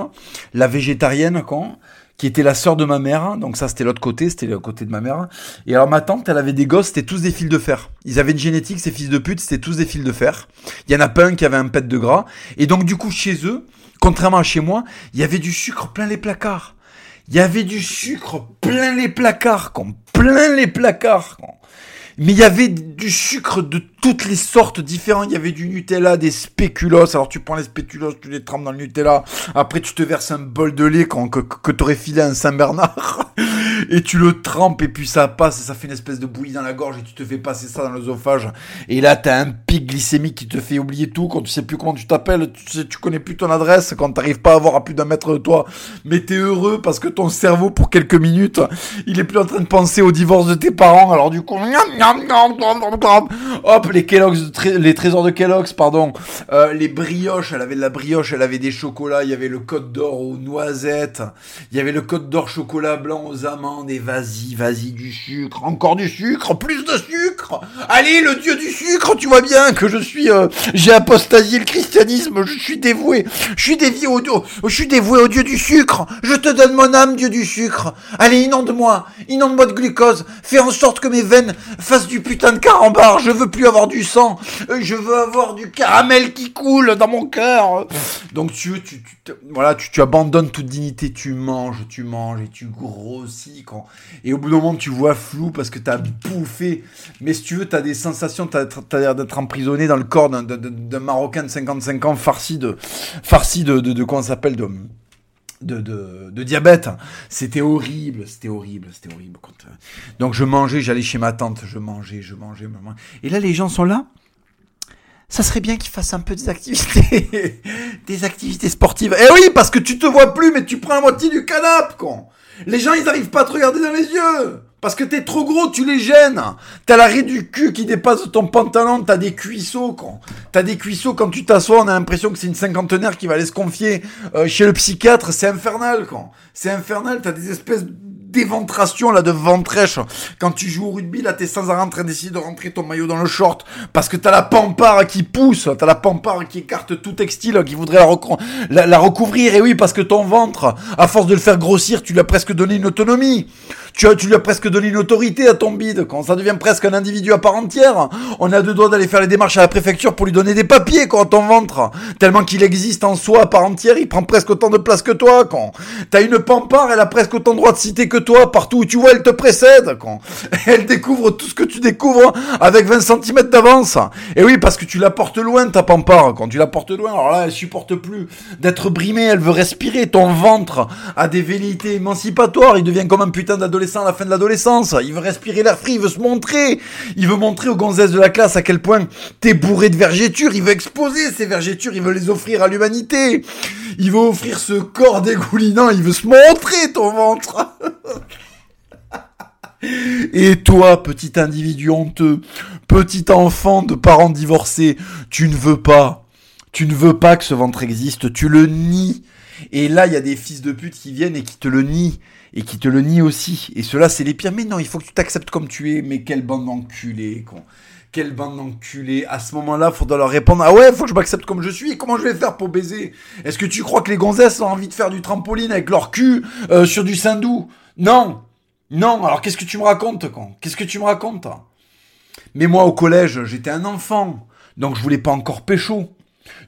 la végétarienne quand qui était la sœur de ma mère. Donc ça, c'était l'autre côté, c'était le côté de ma mère. Et alors ma tante, elle avait des gosses, c'était tous des fils de fer. Ils avaient une génétique, ces fils de pute, c'était tous des fils de fer. Il y en a pas un qui avait un pet de gras. Et donc du coup, chez eux, contrairement à chez moi, il y avait du sucre plein les placards. Il y avait du sucre plein les placards, comme plein les placards. Mais il y avait du sucre de toutes les sortes différentes. Il y avait du Nutella, des spéculoos. Alors tu prends les spéculoos, tu les trempes dans le Nutella. Après tu te verses un bol de lait que, que t'aurais filé à un Saint-Bernard. Et tu le trempes et puis ça passe, ça fait une espèce de bouillie dans la gorge et tu te fais passer ça dans l'œsophage. Et là, t'as un pic glycémique qui te fait oublier tout quand tu sais plus comment tu t'appelles, tu sais, tu connais plus ton adresse, quand t'arrives pas à voir à plus d'un mètre de toi. Mais t'es heureux parce que ton cerveau, pour quelques minutes, il est plus en train de penser au divorce de tes parents. Alors du coup, hop, les Kellogg's, les trésors de Kellogg's, pardon, euh, les brioches, elle avait de la brioche, elle avait des chocolats, il y avait le code d'or aux noisettes, il y avait le code d'or chocolat blanc aux amandes et vas-y, vas-y, du sucre, encore du sucre, plus de sucre. Allez, le dieu du sucre, tu vois bien que je suis, euh, j'ai apostasié le christianisme, je suis dévoué, je suis dévié au, je dévoué au dieu du sucre. Je te donne mon âme, dieu du sucre. Allez, inonde-moi, inonde-moi de glucose, fais en sorte que mes veines fassent du putain de carambar. Je veux plus avoir du sang, euh, je veux avoir du caramel qui coule dans mon cœur. Donc tu, tu, tu voilà, tu abandonnes toute dignité, tu manges, tu manges et tu grossis et au bout d'un moment, tu vois flou parce que tu as bouffé. Mais si tu veux, tu as des sensations, tu as, l'air d'être emprisonné dans le corps d'un Marocain de 55 ans farci de, farci de, de, de s'appelle, de, de, diabète. C'était horrible, c'était horrible, c'était horrible. Euh, donc je mangeais, j'allais chez ma tante, je mangeais, je mangeais, je. Et là, les gens sont là. Ça serait bien qu'ils fassent un peu des activités, des activités sportives. Eh oui, parce que tu te vois plus, mais tu prends la moitié du canapé. Les gens, ils n'arrivent pas à te regarder dans les yeux. Parce que t'es trop gros, tu les gênes. T'as l'arrêt du cul qui dépasse ton pantalon, t'as des cuisseaux, quand. T'as des cuisseaux quand tu t'assois, on a l'impression que c'est une cinquantenaire qui va aller se confier euh, chez le psychiatre, c'est infernal, quand. C'est infernal, t'as des espèces d'éventration là de ventrèche. Quand tu joues au rugby là t'es sans arrêt en train d'essayer de rentrer ton maillot dans le short. Parce que t'as la pampare qui pousse t'as la pampare qui écarte tout textile qui voudrait la, la, recouvrir. Et oui parce que ton ventre à force de le faire grossir tu lui as presque donné une autonomie tu, lui as presque donné une autorité à ton bide quand ça devient presque un individu à part entière on a deux doigts d'aller faire les démarches à la préfecture pour lui donner des papiers quoi ton ventre tellement qu'il existe en soi à part entière il prend presque autant de place que toi quand t'as une pampare elle a presque autant de droit de citer que toi, partout où tu vois, elle te précède. Quand elle découvre tout ce que tu découvres avec 20 cm d'avance. Et oui, parce que tu la portes loin, ta pampare. Quand tu la portes loin, alors là, elle supporte plus d'être brimée, elle veut respirer. Ton ventre a des velléités émancipatoires. Il devient comme un putain d'adolescent à la fin de l'adolescence. Il veut respirer l'air frais, il veut se montrer. Il veut montrer aux gonzesses de la classe à quel point t'es bourré de vergétures. Il veut exposer ces vergétures, il veut les offrir à l'humanité. Il veut offrir ce corps dégoulinant, il veut se montrer ton ventre. Et toi, petit individu honteux, petit enfant de parents divorcés, tu ne veux pas, tu ne veux pas que ce ventre existe, tu le nies. Et là, il y a des fils de pute qui viennent et qui te le nient. Et qui te le nient aussi. Et ceux-là, c'est les pires. Mais non, il faut que tu t'acceptes comme tu es. Mais quelle bande d'enculés, con. Quelle bande d'enculés. À ce moment-là, faudra leur répondre Ah ouais, faut que je m'accepte comme je suis. Comment je vais faire pour baiser? Est-ce que tu crois que les gonzesses ont envie de faire du trampoline avec leur cul euh, sur du doux? Non Non, alors qu'est-ce que tu me racontes, con? Qu'est-ce que tu me racontes? Mais moi, au collège, j'étais un enfant. Donc je voulais pas encore pécho.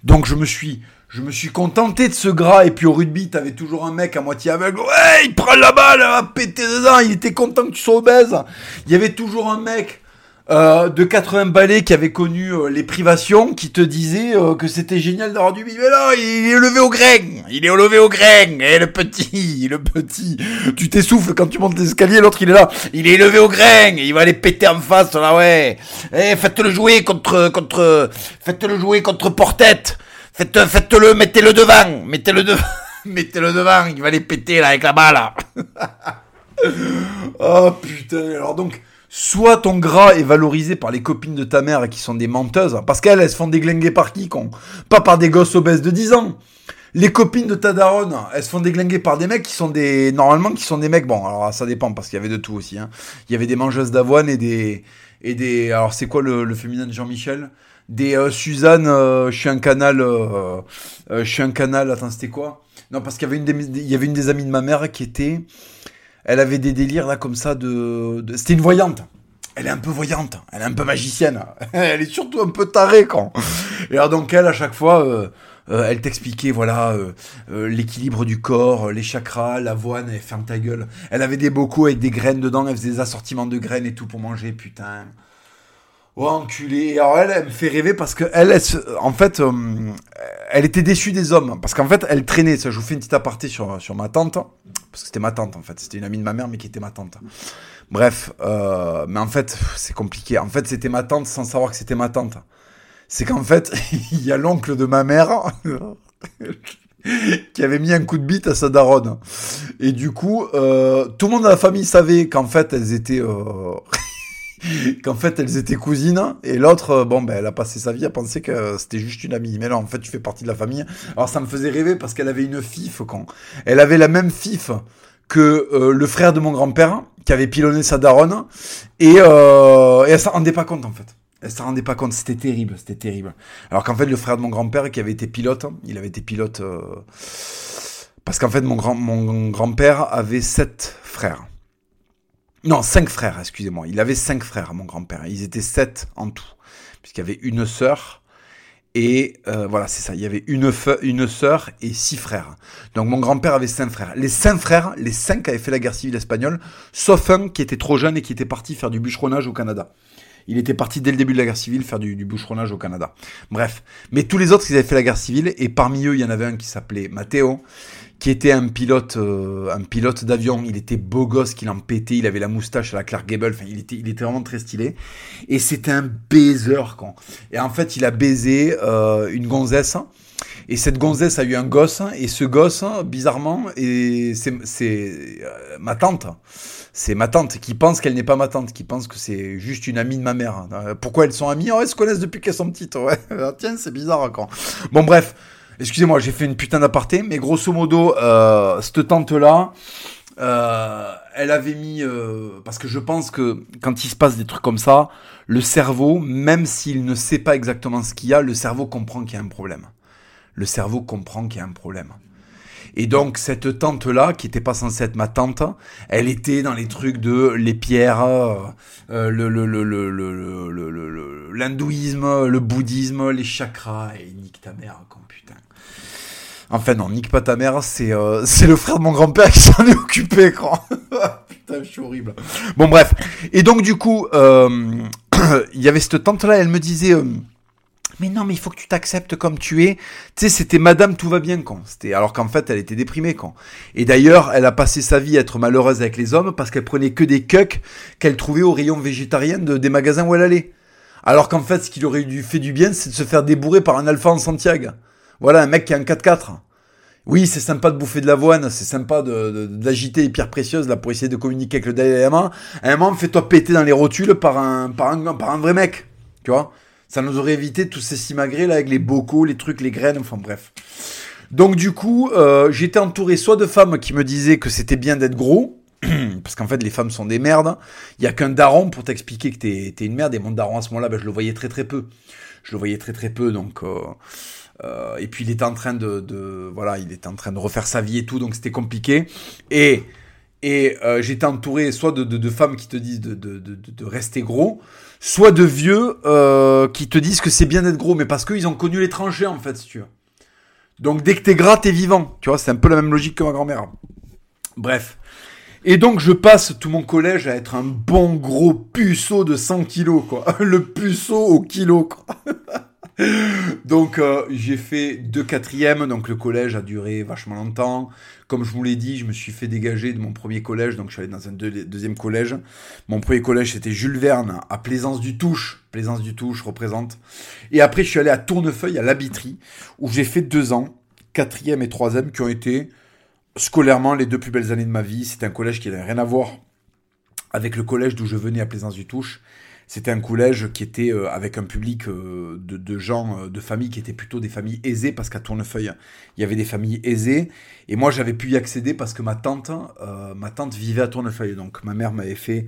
Donc je me suis je me suis contenté de ce gras et puis au rugby t'avais toujours un mec à moitié aveugle. Ouais il prend la balle va péter dedans il était content que tu sois obèse. Il y avait toujours un mec euh, de 80 balais qui avait connu euh, les privations, qui te disait euh, que c'était génial d'avoir du Mais là, il est levé au grain, il est levé au grain, et le petit, le petit, tu t'essouffles quand tu montes l'escalier, l'autre il est là, il est levé au grain, il va aller péter en face, là ouais. Eh, faites-le jouer contre, contre, faites-le jouer contre Portette, faites, faites-le, mettez-le devant, mettez-le devant, mettez-le devant, il va aller péter là avec la balle. oh putain, alors donc soit ton gras est valorisé par les copines de ta mère qui sont des menteuses, parce qu'elles, elles se font déglinguer par qui, con? Pas par des gosses obèses de 10 ans. Les copines de ta daronne, elles se font déglinguer par des mecs qui sont des... Normalement, qui sont des mecs... Bon, alors ça dépend, parce qu'il y avait de tout aussi. Hein. Il y avait des mangeuses d'avoine et des... Et des... Alors c'est quoi le, féminin de Jean-Michel? Des euh, Suzanne, euh, je suis un canal... Euh, je suis un canal... Attends, c'était quoi? Non, parce qu'il y avait une des... Il amies de ma mère qui était elle avait des délires là comme ça de, C'était une voyante. Elle est un peu voyante, elle est un peu magicienne. elle est surtout un peu tarée quand. Et alors donc elle à chaque fois, elle t'expliquait voilà l'équilibre du corps, les chakras, l'avoine, elle ferme ta gueule. Elle avait des bocaux avec des graines dedans, elle faisait des assortiments de graines et tout pour manger, putain. Oh enculé. Alors elle, elle me fait rêver parce que elle, en fait, elle était déçue des hommes parce qu'en fait, elle traînait. Ça, je vous fais une petite aparté sur sur ma tante parce que c'était ma tante en fait. C'était une amie de ma mère, mais qui était ma tante. Bref, euh, mais en fait, c'est compliqué. En fait, c'était ma tante sans savoir que c'était ma tante. C'est qu'en fait, il y a l'oncle de ma mère qui avait mis un coup de bite à sa daronne. Et du coup, euh, tout le monde dans la famille savait qu'en fait, elles étaient... Euh, qu'en fait elles étaient cousines et l'autre bon ben elle a passé sa vie à penser que c'était juste une amie. Mais non en fait tu fais partie de la famille. Alors ça me faisait rêver parce qu'elle avait une fif quand elle avait la même fif que euh, le frère de mon grand-père qui avait pilonné sa daronne. Et, euh, et elle s'en rendait pas compte en fait. Elle s'en rendait pas compte. C'était terrible c'était terrible. Alors qu'en fait le frère de mon grand-père qui avait été pilote il avait été pilote euh, parce qu'en fait mon grand mon grand-père avait sept frères non, cinq frères, excusez-moi. Il avait cinq frères, mon grand-père. Ils étaient sept en tout, puisqu'il y avait une sœur. Et euh, voilà, c'est ça. Il y avait une, une sœur et six frères. Donc mon grand-père avait cinq frères. Les cinq frères, les cinq avaient fait la guerre civile espagnole, sauf un qui était trop jeune et qui était parti faire du bûcheronnage au Canada. Il était parti dès le début de la guerre civile faire du, du bûcheronnage au Canada. Bref. Mais tous les autres, ils avaient fait la guerre civile. Et parmi eux, il y en avait un qui s'appelait Matteo qui était un pilote, euh, un pilote d'avion. Il était beau gosse, qu'il en pétait. Il avait la moustache à la Clark Gable. Enfin, il était, il était vraiment très stylé. Et c'était un baiser, quand. Et en fait, il a baisé euh, une gonzesse. Et cette gonzesse a eu un gosse. Et ce gosse, bizarrement, et c'est, euh, ma tante. C'est ma tante qui pense qu'elle n'est pas ma tante, qui pense que c'est juste une amie de ma mère. Pourquoi elles sont amies? Oh, Elles se connaissent depuis qu'elles sont petites. Ouais. Tiens, c'est bizarre quand. Bon, bref. Excusez-moi, j'ai fait une putain d'aparté, mais grosso modo, euh, cette tante-là, euh, elle avait mis... Euh, parce que je pense que quand il se passe des trucs comme ça, le cerveau, même s'il ne sait pas exactement ce qu'il y a, le cerveau comprend qu'il y a un problème. Le cerveau comprend qu'il y a un problème. Et donc cette tante là, qui était pas censée être ma tante, elle était dans les trucs de les pierres, euh, le le le l'hindouisme, le bouddhisme, les chakras et nique ta mère, con putain. Enfin non, nique pas ta mère, c'est euh, c'est le frère de mon grand-père qui s'en est occupé, quoi. Putain, je suis horrible. Bon bref. Et donc du coup, euh, il y avait cette tante là, elle me disait. Euh, mais non, mais il faut que tu t'acceptes comme tu es. Tu sais, c'était Madame tout va bien quand. C'était alors qu'en fait, elle était déprimée quand. Et d'ailleurs, elle a passé sa vie à être malheureuse avec les hommes parce qu'elle prenait que des cucks qu'elle trouvait au rayon végétarien de, des magasins où elle allait. Alors qu'en fait, ce qui lui aurait fait du bien, c'est de se faire débourrer par un alpha en Santiago. Voilà, un mec qui a un 4x4. Oui, c'est sympa de bouffer de l'avoine, c'est sympa d'agiter de, les pierres précieuses là pour essayer de communiquer avec le Dalai. À un moment, fais-toi péter dans les rotules par un, par un, par un vrai mec. Tu vois Ça nous aurait évité tous ces simagrées là avec les bocaux, les trucs, les graines, enfin bref. Donc du coup, euh, j'étais entouré soit de femmes qui me disaient que c'était bien d'être gros, parce qu'en fait les femmes sont des merdes. Il y a qu'un daron pour t'expliquer que t'es es une merde. Et mon daron à ce moment-là, ben, je le voyais très très peu. Je le voyais très très peu, donc. Euh, euh, et puis il était en train de, voilà, il était en train de refaire sa vie et tout, donc c'était compliqué. Et et euh, j'étais entouré soit de, de, de, femmes qui te disent de, de rester gros, soit de vieux euh, qui te disent que c'est bien d'être gros, mais parce qu'ils ont connu l'étranger en fait, si tu veux. Donc dès que t'es gras, t'es vivant. Tu vois, c'est un peu la même logique que ma grand-mère. Bref. Et donc je passe tout mon collège à être un bon gros puceau de 100 kilos, quoi. Le puceau au kilo, quoi. donc euh, j'ai fait deux quatrièmes, donc le collège a duré vachement longtemps. Comme je vous l'ai dit, je me suis fait dégager de mon premier collège, donc je suis allé dans un deuxième collège. Mon premier collège c'était Jules Verne à Plaisance du Touche. Plaisance du Touche représente. Et après je suis allé à Tournefeuille à l'Abitry, où j'ai fait deux ans, quatrième et troisième, qui ont été scolairement les deux plus belles années de ma vie. C'était un collège qui n'avait rien à voir avec le collège d'où je venais à Plaisance du Touche. C'était un collège qui était euh, avec un public euh, de, gens, euh, de familles qui étaient plutôt des familles aisées, parce qu'à Tournefeuille, il y avait des familles aisées. Et moi, j'avais pu y accéder parce que ma tante, ma tante vivait à Tournefeuille. Donc, ma mère m'avait fait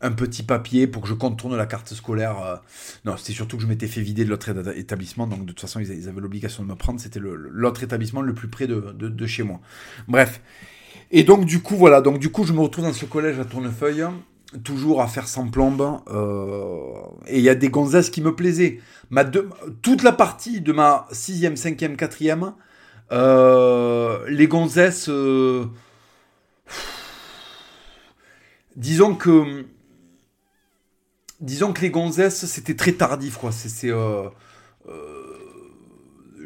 un petit papier pour que je contourne la carte scolaire. Non, c'était surtout que je m'étais fait vider de l'autre établissement. Donc, de toute façon, ils avaient l'obligation de me prendre. C'était l'autre établissement le plus près de, de chez moi. Bref. Et donc, du coup, voilà. Donc, du coup, je me retrouve dans ce collège à Tournefeuille toujours à faire sans plombe. Euh, et il y a des gonzesses qui me plaisaient. Ma toute la partie de ma 6e, 5e, 4e, les gonzesses. Euh, disons que. Disons que les gonzesses, c'était très tardif, quoi. C'est.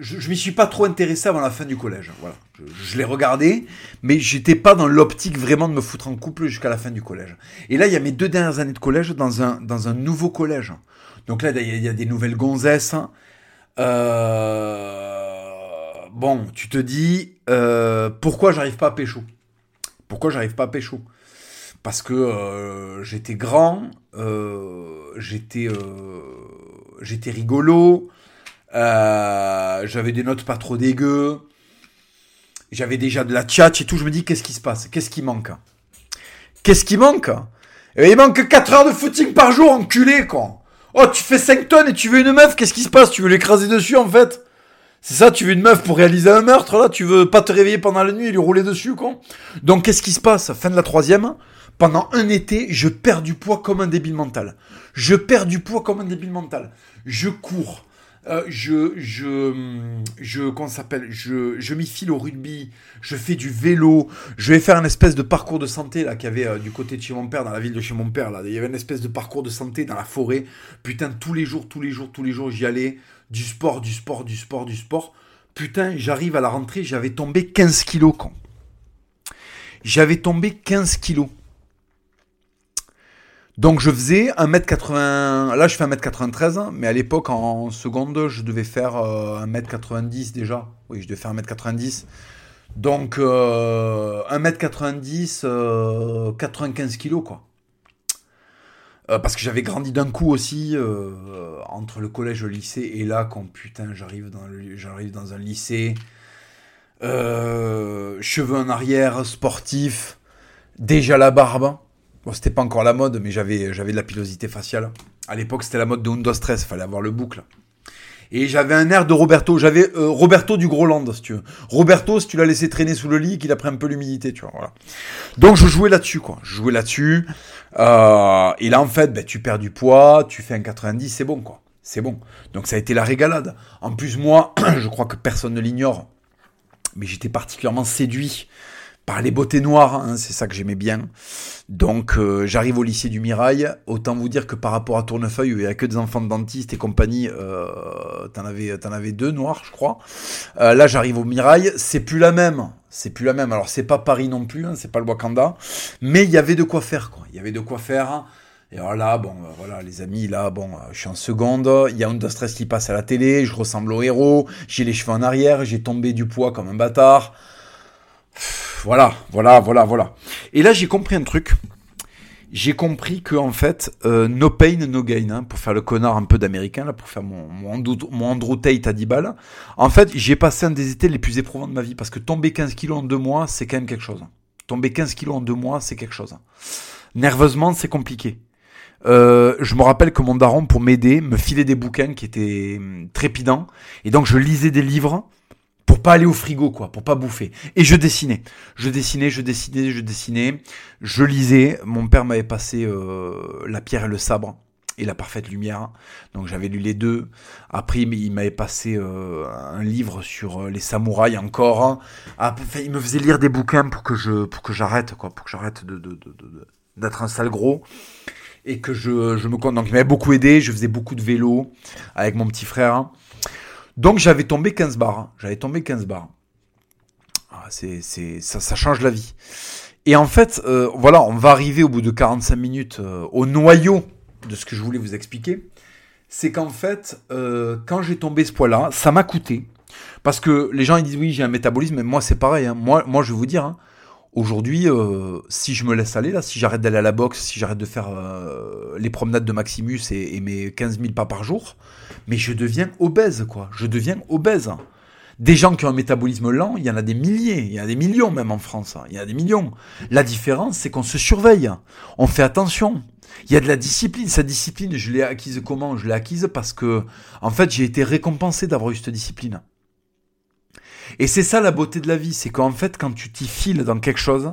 Je, je m'y suis pas trop intéressé avant la fin du collège. Voilà. Je, l'ai regardé, mais j'étais pas dans l'optique vraiment de me foutre en couple jusqu'à la fin du collège. Et là, il y a mes deux dernières années de collège dans un, nouveau collège. Donc là, il y, a des nouvelles gonzesses. Euh, bon, tu te dis, euh, pourquoi j'arrive pas à pécho? Pourquoi j'arrive pas à pécho? Parce que euh, j'étais grand, j'étais j'étais rigolo, euh, j'avais des notes pas trop dégueu. J'avais déjà de la tchatch et tout. Je me dis, qu'est-ce qui se passe? Qu'est-ce qui manque? Qu'est-ce qui manque? Eh Il manque 4 heures de footing par jour, enculé, quoi. Oh, tu fais 5 tonnes et tu veux une meuf, qu'est-ce qui se passe? Tu veux l'écraser dessus, en fait? C'est ça, tu veux une meuf pour réaliser un meurtre, là? Tu veux pas te réveiller pendant la nuit et lui rouler dessus, quoi? Donc, qu'est-ce qui se passe? Fin de la troisième, pendant un été, je perds du poids comme un débile mental. Je perds du poids comme un débile mental. Je cours. Euh, je, je, comment s'appelle, je, je m'y file au rugby, je fais du vélo, je vais faire un espèce de parcours de santé là qu'il y avait euh, du côté de chez mon père, dans la ville de chez mon père là, il y avait une espèce de parcours de santé dans la forêt. Putain, tous les jours, tous les jours, tous les jours, j'y allais, du sport, du sport, du sport, du sport. Putain, j'arrive à la rentrée, j'avais tombé 15 kilos, con. J'avais tombé 15 kilos. Donc je faisais 1m80, là je fais 1m93, mais à l'époque en seconde je devais faire 1m90 euh, déjà. Oui, je devais faire 1m90. Donc 1m90, euh, 95 kg quoi. Euh, parce que j'avais grandi d'un coup aussi entre le collège et le lycée et là quand putain j'arrive dans, j'arrive dans un lycée, cheveux en arrière, sportif, déjà la barbe. Bon, c'était pas encore la mode, mais j'avais, j'avais de la pilosité faciale. À l'époque, c'était la mode de Windows 13, fallait avoir le boucle. Et j'avais un air de Roberto. J'avais euh, Roberto du Groland, si tu veux. Roberto, si tu l'as laissé traîner sous le lit, qu'il a pris un peu l'humidité, tu vois. Donc je jouais là-dessus, quoi. Je jouais là-dessus. Euh, et là, en fait, ben, tu perds du poids, tu fais un 90, c'est bon, quoi. C'est bon. Donc ça a été la régalade. En plus, moi, je crois que personne ne l'ignore, mais j'étais particulièrement séduit par les beautés noires, hein, c'est ça que j'aimais bien. Donc euh, j'arrive au lycée du Mirail, autant vous dire que par rapport à Tournefeuille où il n'y a que des enfants de dentistes et compagnie, euh, t'en avais, avais deux noirs je crois. Euh, là j'arrive au Mirail, c'est plus la même, c'est plus la même. Alors c'est pas Paris non plus, hein, c'est pas le Wakanda, mais il y avait de quoi faire quoi. Il y avait de quoi faire. Et alors là, bon, voilà, les amis, là, bon, je suis en seconde, il y a un Stress qui passe à la télé, je ressemble au héros, j'ai les cheveux en arrière, j'ai tombé du poids comme un bâtard. Voilà, voilà, voilà, voilà. Et là, j'ai compris un truc. j'ai compris que en fait, euh, no pain, no gain, hein, pour faire le connard un peu d'américain, là, pour faire mon, mon, Tate à 10 balles. En fait, j'ai passé un des étés les plus éprouvants de ma vie, parce que tomber 15 kilos en deux mois, c'est quand même quelque chose. Tomber 15 kilos en deux mois, c'est quelque chose. Nerveusement, c'est compliqué. Euh, je me rappelle que mon daron, pour m'aider, me filait des bouquins qui étaient hum, trépidants, et donc je lisais des livres pour pas aller au frigo, quoi, pour pas bouffer. Et je dessinais. Je dessinais, je dessinais, je dessinais. Je lisais. Mon père m'avait passé euh, La pierre et le sabre et La parfaite lumière. Donc j'avais lu les deux. Après, il m'avait passé euh, un livre sur euh, les samouraïs encore. Ah, il me faisait lire des bouquins pour que je, pour que j'arrête, quoi, pour que j'arrête de, de, de, d'être un sale gros et que je, je me compte. Donc il m'avait beaucoup aidé. Je faisais beaucoup de vélo avec mon petit frère. Donc j'avais tombé 15 bars. Hein. J'avais tombé 15 bars. Ah, c'est, c'est, ça, change la vie. Et en fait, euh, voilà, on va arriver au bout de 45 minutes euh, au noyau de ce que je voulais vous expliquer. C'est qu'en fait, euh, quand j'ai tombé ce poids-là, ça m'a coûté. Parce que les gens ils disent oui, j'ai un métabolisme, mais moi c'est pareil. Hein. Moi, moi je vais vous dire, hein, aujourd'hui, si je me laisse aller, là, si j'arrête d'aller à la boxe, si j'arrête de faire les promenades de Maximus et, mes 15 000 pas par jour, mais je deviens obèse, quoi. Je deviens obèse. Des gens qui ont un métabolisme lent, il y en a des milliers, il y en a des millions même en France, il y en a des millions. La différence, c'est qu'on se surveille, on fait attention. Il y a de la discipline. Sa discipline, je l'ai acquise comment? Je l'ai acquise parce que, en fait, j'ai été récompensé d'avoir eu cette discipline. Et c'est ça la beauté de la vie, c'est qu'en fait, quand tu t'y files dans quelque chose,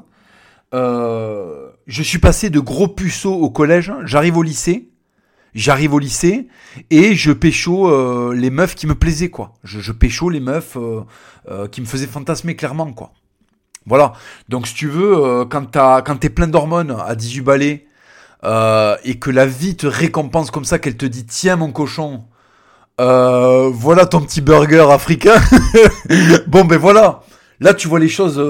euh, je suis passé de gros puceaux au collège, j'arrive au lycée, j'arrive au lycée et je pécho euh, les meufs qui me plaisaient quoi. Je, je pécho les meufs euh, euh, qui me faisaient fantasmer clairement quoi. Voilà. Donc si tu veux, quand t'as quand t'es plein d'hormones à 18 balais et que la vie te récompense comme ça, qu'elle te dit tiens mon cochon, voilà ton petit burger africain. bon ben voilà. Là tu vois les choses,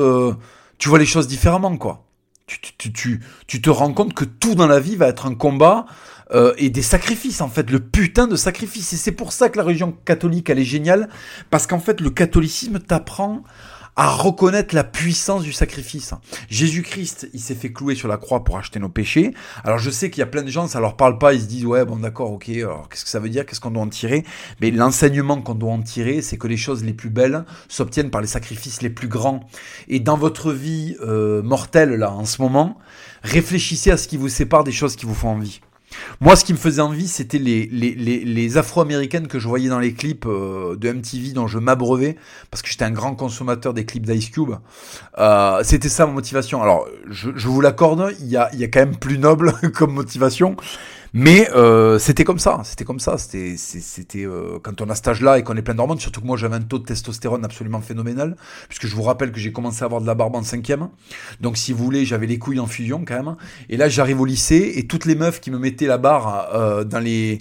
tu vois les choses différemment quoi. Tu, tu, tu, tu te rends compte que tout dans la vie va être un combat euh, et des sacrifices en fait, le putain de sacrifices. Et c'est pour ça que la religion catholique elle est géniale, parce qu'en fait le catholicisme t'apprend à reconnaître la puissance du sacrifice. Jésus-Christ, il s'est fait clouer sur la croix pour acheter nos péchés. Alors je sais qu'il y a plein de gens, ça leur parle pas, ils se disent ouais bon d'accord, ok, alors qu'est-ce que ça veut dire, qu'est-ce qu'on doit en tirer? Mais l'enseignement qu'on doit en tirer, c'est que les choses les plus belles s'obtiennent par les sacrifices les plus grands. Et dans votre vie euh, mortelle là en ce moment, réfléchissez à ce qui vous sépare des choses qui vous font envie. Moi, ce qui me faisait envie, c'était les, les, les, afro-américaines que je voyais dans les clips euh, de MTV dont je m'abreuvais, parce que j'étais un grand consommateur des clips d'Ice Cube. Euh, c'était ça ma motivation. Alors, je, je vous l'accorde, il y a, il y a quand même plus noble comme motivation. Mais euh, c'était comme ça, c'était comme ça. C'était, euh, quand on a cet âge-là et qu'on est plein d'hormones, surtout que moi j'avais un taux de testostérone absolument phénoménal, puisque je vous rappelle que j'ai commencé à avoir de la barbe en cinquième. Donc si vous voulez, j'avais les couilles en fusion quand même. Et là j'arrive au lycée et toutes les meufs qui me mettaient la barre euh, dans les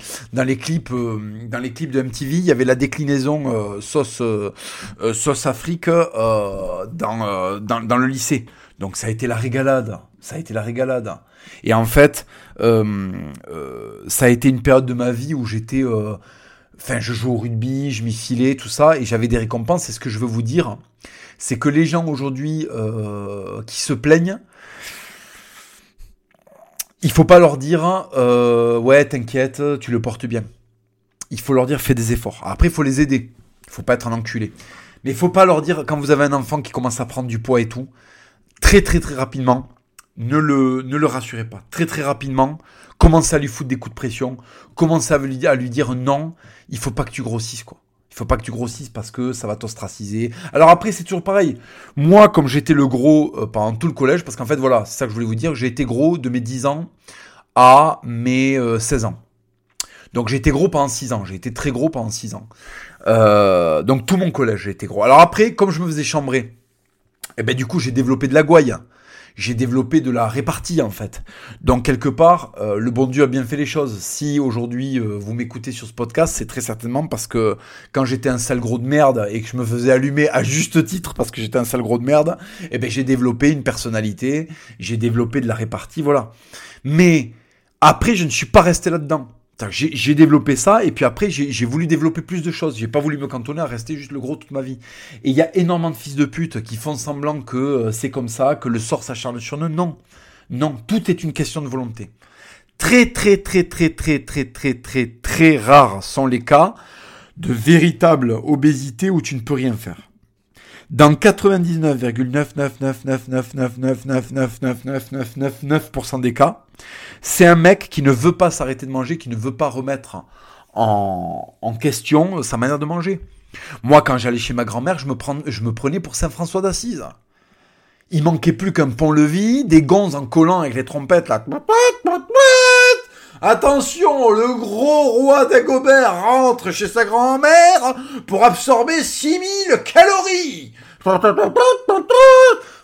clips dans les clips de MTV, il y avait la déclinaison sauce sauce Afrique dans le lycée. Donc ça a été la régalade, ça a été la régalade. Et en fait, euh, euh, ça a été une période de ma vie où j'étais... Euh, enfin, je jouais au rugby, je m'y filais, tout ça, et j'avais des récompenses. Et ce que je veux vous dire, c'est que les gens aujourd'hui qui se plaignent, il faut pas leur dire ouais t'inquiète tu le portes bien. Il faut leur dire fais des efforts. Après il faut les aider. Il faut pas être un enculé. Mais il faut pas leur dire quand vous avez un enfant qui commence à prendre du poids et tout très très très rapidement ne le, ne le rassurez pas. Très très rapidement, commencez à lui foutre des coups de pression, commencez à lui, à lui dire non, il faut pas que tu grossisses quoi. Il faut pas que tu grossisses parce que ça va t'ostraciser. Alors après, c'est toujours pareil. Moi, comme j'étais le gros euh, pendant tout le collège, parce qu'en fait, voilà, c'est ça que je voulais vous dire, j'ai été gros de mes 10 ans à mes 16 euh, ans. Donc j'ai été gros pendant 6 ans, j'ai été très gros pendant 6 ans. Euh, donc tout mon collège, j'ai été gros. Alors après, comme je me faisais chambrer, eh ben du coup, j'ai développé de la gouaille j'ai développé de la répartie en fait. Donc quelque part, euh, le bon Dieu a bien fait les choses. Si aujourd'hui euh, vous m'écoutez sur ce podcast, c'est très certainement parce que quand j'étais un sale gros de merde et que je me faisais allumer à juste titre parce que j'étais un sale gros de merde, eh ben j'ai développé une personnalité, j'ai développé de la répartie, voilà. Mais après, je ne suis pas resté là-dedans. J'ai développé ça et puis après j'ai voulu développer plus de choses. J'ai pas voulu me cantonner à rester juste le gros toute ma vie. Et il y a énormément de fils de pute qui font semblant que euh, c'est comme ça, que le sort s'acharne sur nous. Non, Non, tout est une question de volonté. Très très très très très très très très très rares sont les cas de véritable obésité où tu ne peux rien faire. Dans 99,9999999999999% des cas, c'est un mec qui ne veut pas s'arrêter de manger, qui ne veut pas remettre en, question sa manière de manger. Moi, quand j'allais chez ma grand-mère, je me, je me prenais pour Saint-François d'Assise. Il manquait plus qu'un pont-levis, des gonzes en collant avec les trompettes là. Attention, le gros roi d'Agobert rentre chez sa grand-mère pour absorber 6000 calories.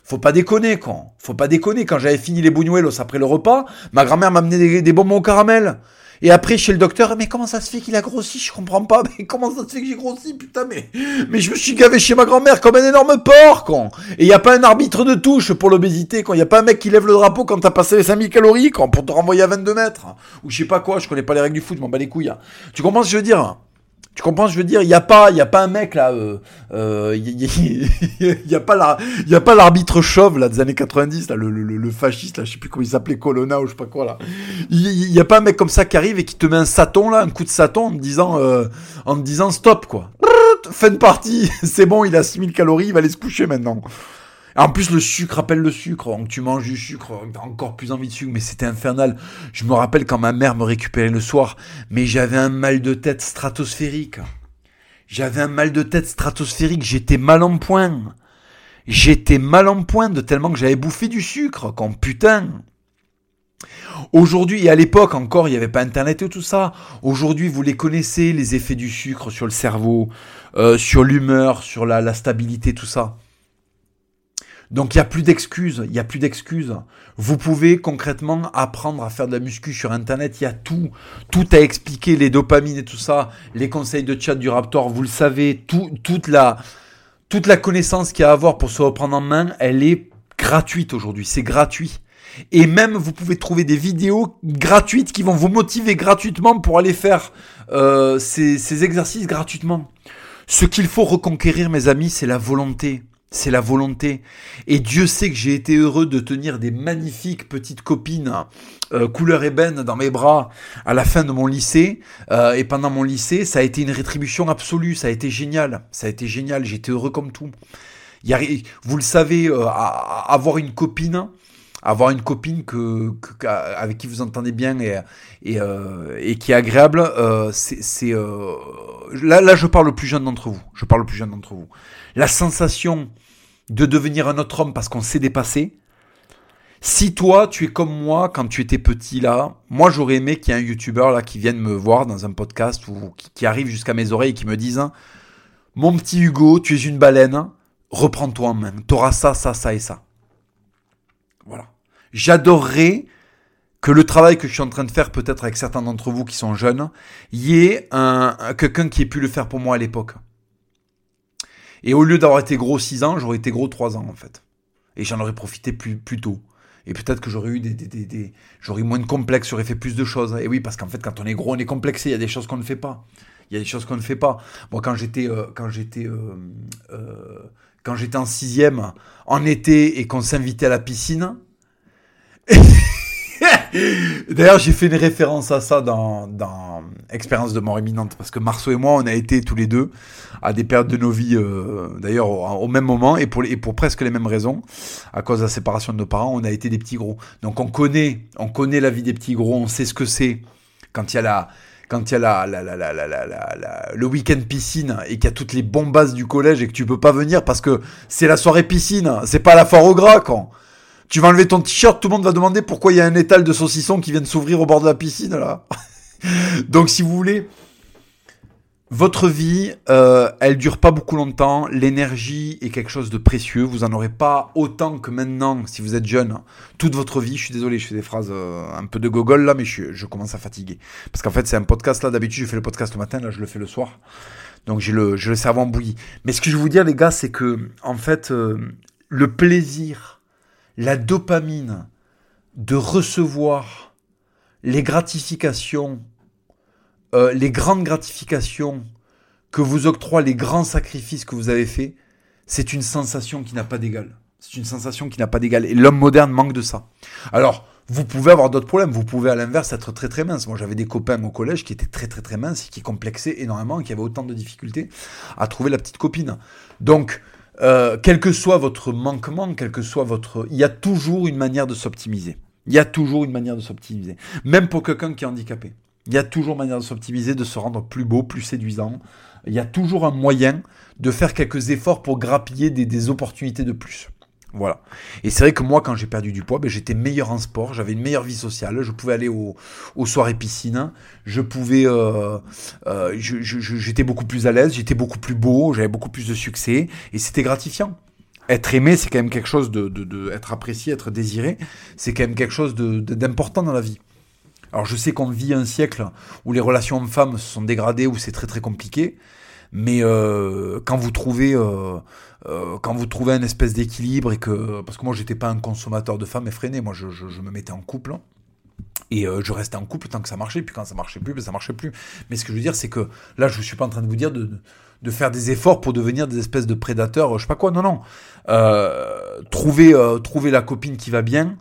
Faut pas déconner, quand. Faut pas déconner. Quand j'avais fini les buñuelos après le repas, ma grand-mère m'a amené des, des bonbons au caramel. Et après, chez le docteur, mais comment ça se fait qu'il a grossi? Je comprends pas. Mais comment ça se fait que j'ai grossi? Putain, mais, mais je me suis gavé chez ma grand-mère comme un énorme porc, con. Et il y a pas un arbitre de touche pour l'obésité, quand il y a pas un mec qui lève le drapeau quand t'as passé les 5000 calories, quand pour te renvoyer à 22 mètres. Ou je sais pas quoi, je connais pas les règles du foot, je m'en bats les couilles. Hein. Tu comprends ce que je veux dire tu comprends je veux dire? Il y a pas, il y a pas un mec là. Euh, euh, il y, a pas la, il y a pas l'arbitre chauve là des années 90 là, le, fasciste là, je sais plus comment il s'appelait Colonna ou je sais pas quoi là. Il y, a pas un mec comme ça qui arrive et qui te met un saton là, un coup de saton en te disant, euh, en te disant stop quoi. Fin de partie, c'est bon, il a 6000 calories, il va aller se coucher maintenant. En plus, le sucre rappelle le sucre. Donc, tu manges du sucre, t'as encore plus envie de sucre, mais c'était infernal. Je me rappelle quand ma mère me récupérait le soir, mais j'avais un mal de tête stratosphérique. J'avais un mal de tête stratosphérique, j'étais mal en point. J'étais mal en point de tellement que j'avais bouffé du sucre, comme putain. Aujourd'hui, et à l'époque encore, il n'y avait pas Internet et tout ça. Aujourd'hui, vous les connaissez, les effets du sucre sur le cerveau, euh, sur l'humeur, sur la, la stabilité, tout ça. Donc il n'y a plus d'excuses, il n'y a plus d'excuses. Vous pouvez concrètement apprendre à faire de la muscu sur internet, il y a tout, tout à expliquer, les dopamines et tout ça, les conseils de chat du Raptor, vous le savez, tout, toute la toute la connaissance qu'il y a à avoir pour se reprendre en main, elle est gratuite aujourd'hui, c'est gratuit. Et même vous pouvez trouver des vidéos gratuites qui vont vous motiver gratuitement pour aller faire euh, ces, ces exercices gratuitement. Ce qu'il faut reconquérir, mes amis, c'est la volonté. C'est la volonté. Et Dieu sait que j'ai été heureux de tenir des magnifiques petites copines euh, couleur ébène dans mes bras à la fin de mon lycée. Euh, et pendant mon lycée, ça a été une rétribution absolue. Ça a été génial. Ça a été génial. J'étais heureux comme tout. Y a, vous le savez, euh, avoir une copine, avoir une copine que, avec qui vous entendez bien et, et, qui est agréable, c'est là, là je parle le plus jeune d'entre vous. Je parle le plus jeune d'entre vous. La sensation de devenir un autre homme parce qu'on s'est dépassé. Si toi, tu es comme moi quand tu étais petit là, moi j'aurais aimé qu'il y ait un youtubeur là qui vienne me voir dans un podcast ou qui, arrive jusqu'à mes oreilles et qui me dise Mon petit Hugo, tu es une baleine, reprends-toi en main, t'auras ça, ça, ça et ça. Voilà. J'adorerais que le travail que je suis en train de faire, peut-être avec certains d'entre vous qui sont jeunes, y ait un, quelqu'un qui ait pu le faire pour moi à l'époque. Et au lieu d'avoir été gros 6 ans, j'aurais été gros 3 ans en fait. Et j'en aurais profité plus, tôt. Et peut-être que j'aurais eu des, des j'aurais moins de complexes, j'aurais fait plus de choses. Et oui, parce qu'en fait, quand on est gros, on est complexé. Il y a des choses qu'on ne fait pas. Il y a des choses qu'on ne fait pas. Moi, quand j'étais, euh, quand j'étais, euh, euh, quand j'étais en sixième, en été, et qu'on s'invitait à la piscine, D'ailleurs, j'ai fait une référence à ça dans, dans Expérience de mort imminente, parce que Marceau et moi, on a été tous les deux à des périodes de nos vies, euh, d'ailleurs au, même moment, et pour, presque les mêmes raisons, à cause de la séparation de nos parents, on a été des petits gros. Donc on connaît, on connaît la vie des petits gros, on sait ce que c'est quand il y a la quand il y a la, la, la, la le week-end piscine et qu'il y a toutes les bombasses du collège et que tu peux pas venir parce que c'est la soirée piscine, c'est pas la foire au gras quand. Tu vas enlever ton t-shirt, tout le monde va demander pourquoi il y a un étal de saucisson qui vient de s'ouvrir au bord de la piscine là. Donc si vous voulez, votre vie, euh, elle dure pas beaucoup longtemps. L'énergie est quelque chose de précieux. Vous en aurez pas autant que maintenant si vous êtes jeune. Toute votre vie. Je suis désolé, je fais des phrases euh, un peu de gogol là, mais je, je commence à fatiguer. Parce qu'en fait, c'est un podcast là. D'habitude, je fais le podcast le matin. Là, je le fais le soir. Donc j'ai le, je le cerveau bouillie. Mais ce que je veux vous dire, les gars, c'est que en fait, euh, le plaisir la dopamine de recevoir les gratifications, euh, les grandes gratifications que vous octroient les grands sacrifices que vous avez faits, c'est une sensation qui n'a pas d'égal. C'est une sensation qui n'a pas d'égal. Et l'homme moderne manque de ça. Alors, vous pouvez avoir d'autres problèmes. Vous pouvez à l'inverse être très très mince. Moi j'avais des copains au collège qui étaient très très très minces et qui complexaient énormément et qui avaient autant de difficultés à trouver la petite copine. Donc, euh, quel que soit votre manquement, quel que soit votre... Il y a toujours une manière de s'optimiser. Il y a toujours une manière de s'optimiser. Même pour quelqu'un qui est handicapé. Il y a toujours une manière de s'optimiser, de se rendre plus beau, plus séduisant. Il y a toujours un moyen de faire quelques efforts pour grappiller des opportunités de plus. Voilà. Et c'est vrai que moi, quand j'ai perdu du poids, ben, j'étais meilleur en sport, j'avais une meilleure vie sociale, je pouvais aller aux soirées piscine, je pouvais, euh, euh, j'étais beaucoup plus à l'aise, j'étais beaucoup plus beau, j'avais beaucoup plus de succès, et c'était gratifiant. Être aimé, c'est quand même quelque chose de, de, être apprécié, être désiré, c'est quand même quelque chose d'important dans la vie. Alors je sais qu'on vit un siècle où les relations hommes-femmes se sont dégradées, où c'est très très compliqué, mais euh, quand vous trouvez euh, quand vous trouvez un espèce d'équilibre et que parce que moi j'étais pas un consommateur de femmes effréné, moi je, me mettais en couple et je restais en couple tant que ça marchait, puis quand ça marchait plus, ben ça marchait plus. Mais ce que je veux dire, c'est que là, je suis pas en train de vous dire de, de, faire des efforts pour devenir des espèces de prédateurs, je sais pas quoi. Non, non. Euh, trouver, trouver la copine qui va bien.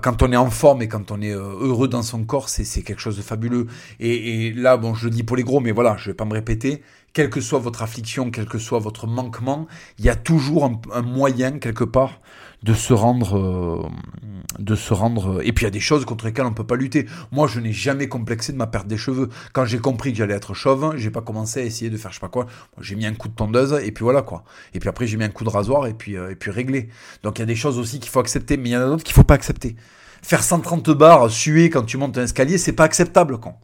Quand on est en forme et quand on est heureux dans son corps, c'est quelque chose de fabuleux. Et, là, bon, je le dis pour les gros, mais voilà, je vais pas me répéter quelle que soit votre affliction, quel que soit votre manquement, il y a toujours un, moyen quelque part de se rendre, euh, de se rendre. Et puis il y a des choses contre lesquelles on peut pas lutter. Moi, je n'ai jamais complexé de ma perte des cheveux. Quand j'ai compris que j'allais être chauve, j'ai pas commencé à essayer de faire je sais pas quoi. J'ai mis un coup de tondeuse et puis voilà quoi. Et puis après j'ai mis un coup de rasoir et puis euh, et puis réglé. Donc il y a des choses aussi qu'il faut accepter, mais il y en a d'autres qu'il faut pas accepter. Faire 130 bars, suer quand tu montes un escalier, c'est pas acceptable, con.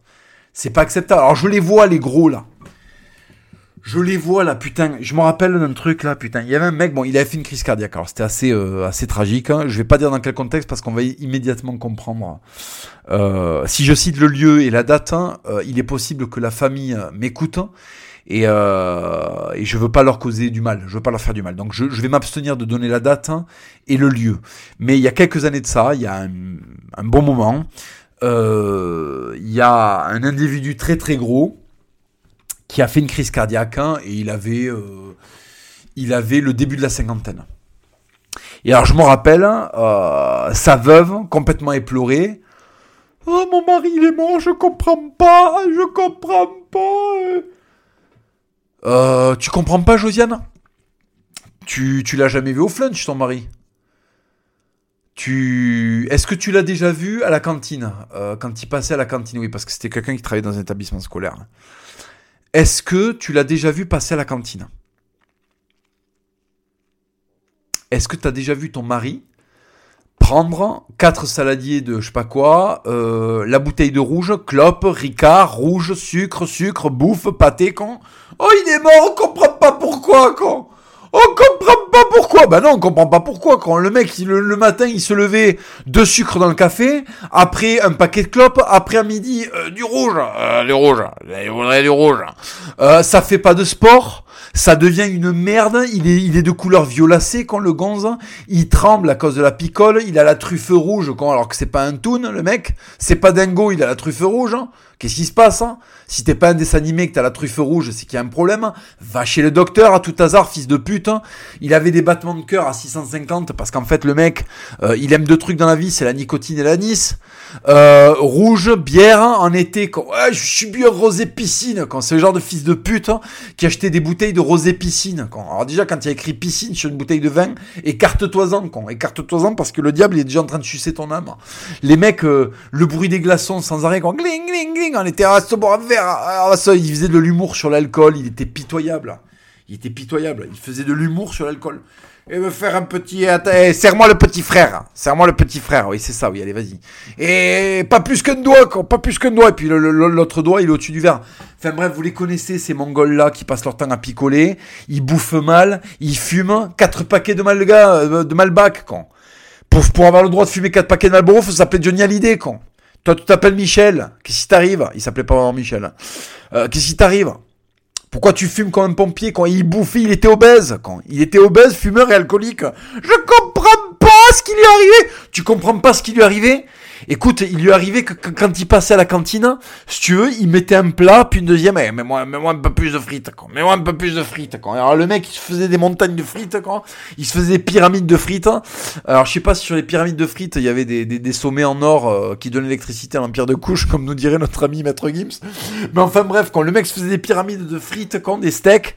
C'est pas acceptable. Alors je les vois les gros là. Je les vois là, putain. Je me rappelle d'un truc là, putain. Il y avait un mec, bon, il avait fait une crise cardiaque. Alors c'était assez, euh, assez tragique. Hein. Je vais pas dire dans quel contexte parce qu'on va immédiatement comprendre. Euh, si je cite le lieu et la date, hein, euh, il est possible que la famille m'écoute et, euh, et je veux pas leur causer du mal. Je veux pas leur faire du mal. Donc je, vais m'abstenir de donner la date hein, et le lieu. Mais il y a quelques années de ça, il y a un bon moment, il y a un individu très très gros qui a fait une crise cardiaque hein, et il avait, euh, il avait le début de la cinquantaine. Et alors je me rappelle, euh, sa veuve, complètement éplorée, Oh mon mari il est mort, je comprends pas, je comprends pas. Euh, tu comprends pas Josiane? Tu, tu l'as jamais vu au flunch ton mari? Tu... Est-ce que tu l'as déjà vu à la cantine? Quand il passait à la cantine, oui, parce que c'était quelqu'un qui travaillait dans un établissement scolaire. Est-ce que tu l'as déjà vu passer à la cantine? Est-ce que tu as déjà vu ton mari prendre quatre saladiers de je sais pas quoi, euh, la bouteille de rouge, clope, ricard, rouge, sucre, sucre, bouffe, pâté, con? Oh, il est mort, on comprend pas pourquoi, con on comprend pas pourquoi. Bah non, on comprend pas pourquoi. Quand le mec, le, matin, il se levait deux sucres dans le café, après un paquet de clopes, après à midi euh, du rouge, euh, du rouge, il voudrait du rouge. Euh, ça fait pas de sport, ça devient une merde. Il est, il est de couleur violacée quand le gonze, il tremble à cause de la picole. Il a la truffe rouge, quand, alors que c'est pas un toon, le mec. C'est pas dingo, il a la truffe rouge. Qu'est-ce qui se passe hein? Si t'es pas un dessin animé que t'as la truffe rouge, c'est qu'il y a un problème. Va chez le docteur à tout hasard, fils de pute. Hein. Il avait des battements de cœur à 650 parce qu'en fait le mec, euh, il aime deux trucs dans la vie, c'est la nicotine et l'anis. Euh, rouge, bière hein, en été. Quand, ouais, je suis bien rosé piscine. Quand c'est le genre de fils de pute hein, qui achetait des bouteilles de rosé piscine. Quand, alors déjà quand il y a écrit piscine sur une bouteille de vin, écarte-toi-en. Écarte-toi-en parce que le diable il est déjà en train de sucer ton âme. Les mecs, euh, le bruit des glaçons sans arrêt, quand gling gling gling on était à boire un verre. Il faisait de l'humour sur l'alcool. Il était pitoyable. Il était pitoyable. Il faisait de l'humour sur l'alcool. Et me faire un petit... Eh, serre-moi le petit frère. Serre-moi le petit frère. Oui, c'est ça. Oui, allez, vas-y. Et pas plus qu'un doigt, quoi. Pas plus qu'un doigt. Et puis l'autre doigt, il est au-dessus du verre. Enfin bref, vous les connaissez, ces Mongols-là qui passent leur temps à picoler. Ils bouffent mal. Ils fument. Quatre paquets de Malga, euh, de Malbac, quoi. Pour, pour avoir le droit de fumer quatre paquets de Malboro, faut s'appeler Johnny Hallyday, quoi. Toi, tu t'appelles Michel. Qu'est-ce qui t'arrive? Il s'appelait pas vraiment Michel. Euh, Qu'est-ce qui t'arrive? Pourquoi tu fumes comme un pompier quand il bouffait Il était obèse? Quand il était obèse, fumeur et alcoolique. Je comprends pas ce qui lui est arrivé. Tu comprends pas ce qui lui est arrivé? Écoute, il lui arrivait que quand il passait à la cantine, si tu veux, il mettait un plat, puis une deuxième, eh, mets-moi, mets-moi un peu plus de frites, quoi. Mets-moi un peu plus de frites, quoi. Alors le mec, il se faisait des montagnes de frites, quoi. Il se faisait des pyramides de frites. Alors je sais pas si sur les pyramides de frites, il y avait des, sommets en or euh, qui donnaient l'électricité à l'empire de couche, comme nous dirait notre ami Maître Gims. Mais enfin bref, quand le mec se faisait des pyramides de frites, quand des steaks,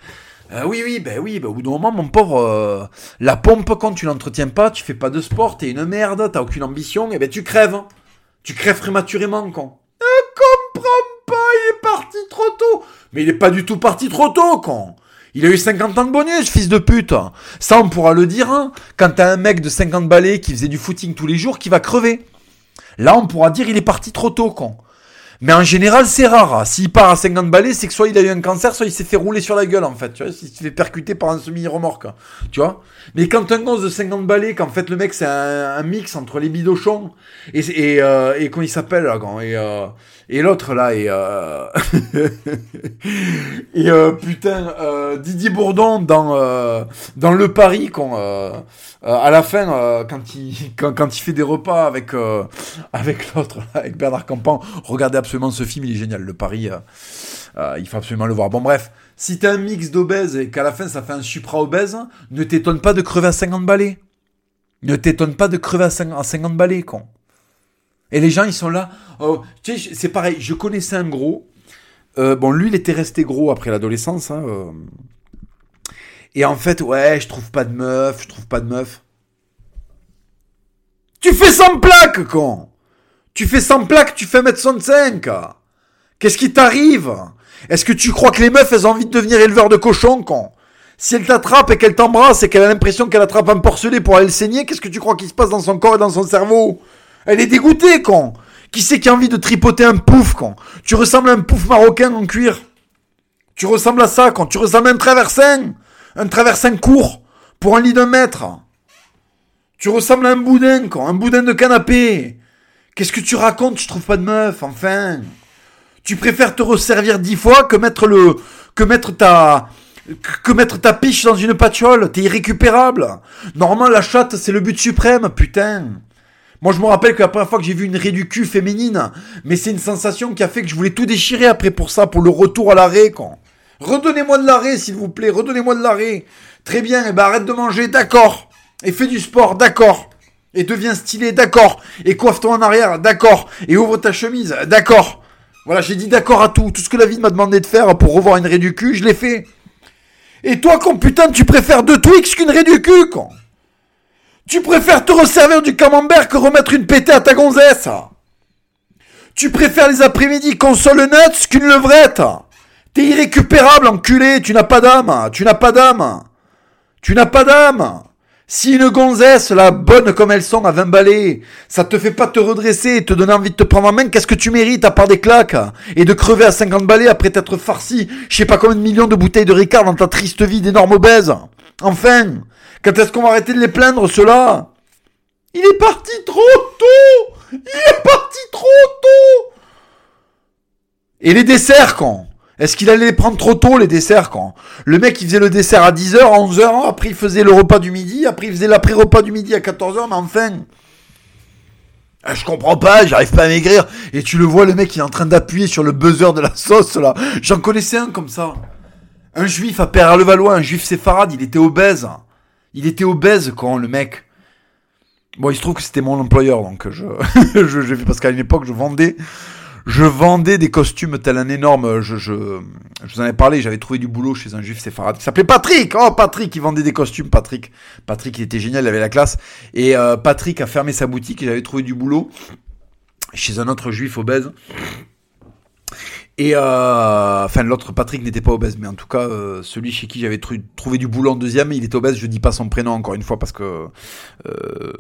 euh, oui, oui, ben oui, ben au bout d'un moment, mon pauvre, euh, la pompe, quand tu l'entretiens pas, tu fais pas de sport, t'es une merde, t'as aucune ambition, et ben tu crèves. Tu crèves prématurément, con. Je comprends pas, il est parti trop tôt. Mais il est pas du tout parti trop tôt, con. Il a eu 50 ans de bonus, fils de pute. Ça, on pourra le dire, hein, quand t'as un mec de 50 balais qui faisait du footing tous les jours qui va crever. Là, on pourra dire il est parti trop tôt, con. Mais en général, c'est rare. S'il part à 50 balais, c'est que soit il a eu un cancer, soit il s'est fait rouler sur la gueule, en fait. Tu vois, s'il s'est fait percuter par un semi-remorque. Tu vois? Mais quand un gosse de 50 balais, qu'en fait le mec c'est un, mix entre les bidochons et, et, euh, et comment il s'appelle là, quand, et, euh, et l'autre là, et, euh... et euh, putain, euh, Didier Bourdon dans, euh, dans Le Paris, quand, à la fin, quand, il, quand, quand, il fait des repas avec, avec l'autre, avec Bernard Campan, regardez absolument ce film, il est génial, Le Paris, il faut absolument le voir. Bon bref, si t'as un mix d'obèses et qu'à la fin ça fait un supra-obèse, ne t'étonne pas de crever à 50 balais. Ne t'étonne pas de crever à 50 balais, con. Et les gens, ils sont là. Oh, tu sais, c'est pareil, je connaissais un gros. Euh, bon, lui, il était resté gros après l'adolescence. Hein, euh. Et en fait, ouais, je trouve pas de meuf, je trouve pas de meuf. Tu fais 100 plaques, con Tu fais 100 plaques, tu fais 1m65 Qu'est-ce qui t'arrive? Est-ce que tu crois que les meufs, elles ont envie de devenir éleveurs de cochons, con? Si elle t'attrape et qu'elle t'embrasse et qu'elle a l'impression qu'elle attrape un porcelet pour aller le saigner, qu'est-ce que tu crois qu'il se passe dans son corps et dans son cerveau? Elle est dégoûtée, con qui c'est qui a envie de tripoter un pouf, quand Tu ressembles à un pouf marocain en cuir. Tu ressembles à ça, quand Tu ressembles à un traversin. Un traversin court. Pour un lit d'un mètre. Tu ressembles à un boudin, quand Un boudin de canapé. Qu'est-ce que tu racontes Je trouve pas de meuf, enfin. Tu préfères te resservir dix fois que mettre le, que mettre ta, que mettre ta piche dans une patiole. T'es irrécupérable. Normalement, la chatte, c'est le but suprême, putain. Moi, je me rappelle que la première fois que j'ai vu une raie du cul féminine, mais c'est une sensation qui a fait que je voulais tout déchirer après pour ça, pour le retour à l'arrêt, quoi. Redonnez-moi de l'arrêt, s'il vous plaît, redonnez-moi de l'arrêt. Très bien, et eh ben arrête de manger, d'accord. Et fais du sport, d'accord. Et deviens stylé, d'accord. Et coiffe-toi en arrière, d'accord. Et ouvre ta chemise, d'accord. Voilà, j'ai dit d'accord à tout. Tout ce que la vie m'a demandé de faire pour revoir une raie du cul, je l'ai fait. Et toi, con putain, tu préfères deux Twix qu'une raie du cul, con tu préfères te resservir du camembert que remettre une pétée à ta gonzesse Tu préfères les après-midi console nuts qu'une levrette T'es irrécupérable, enculé, tu n'as pas d'âme, tu n'as pas d'âme. Tu n'as pas d'âme. Si une gonzesse, la bonne comme elles sont, à 20 balais, ça te fait pas te redresser te donner envie de te prendre en main, qu'est-ce que tu mérites à part des claques Et de crever à 50 balais après t'être farci, je sais pas combien de millions de bouteilles de Ricard dans ta triste vie d'énorme obèse? Enfin quand est-ce qu'on va arrêter de les plaindre, ceux-là? Il est parti trop tôt Il est parti trop tôt Et les desserts, quand? Est-ce qu'il allait les prendre trop tôt, les desserts, quand? Le mec, il faisait le dessert à 10h, à 11h, après il faisait le repas du midi, après il faisait l'après-repas du midi à 14h, mais enfin... Ah, je comprends pas, j'arrive pas à maigrir. Et tu le vois, le mec, il est en train d'appuyer sur le buzzer de la sauce, là. J'en connaissais un comme ça. Un juif à Père-Levallois, un juif séfarade, il était obèse. Il était obèse quand le mec. Bon, il se trouve que c'était mon employeur, donc je, je, je parce qu'à une époque, je vendais, je vendais des costumes tel un énorme, je, je, je vous en ai parlé, j'avais trouvé du boulot chez un juif séfarade qui s'appelait Patrick. Oh, Patrick, il vendait des costumes, Patrick. Patrick, il était génial, il avait la classe. Et euh, Patrick a fermé sa boutique et j'avais trouvé du boulot chez un autre juif obèse. Et euh, enfin, l'autre Patrick n'était pas obèse, mais en tout cas, euh, celui chez qui j'avais trouvé du boulot en deuxième, il est obèse. Je dis pas son prénom encore une fois parce que euh,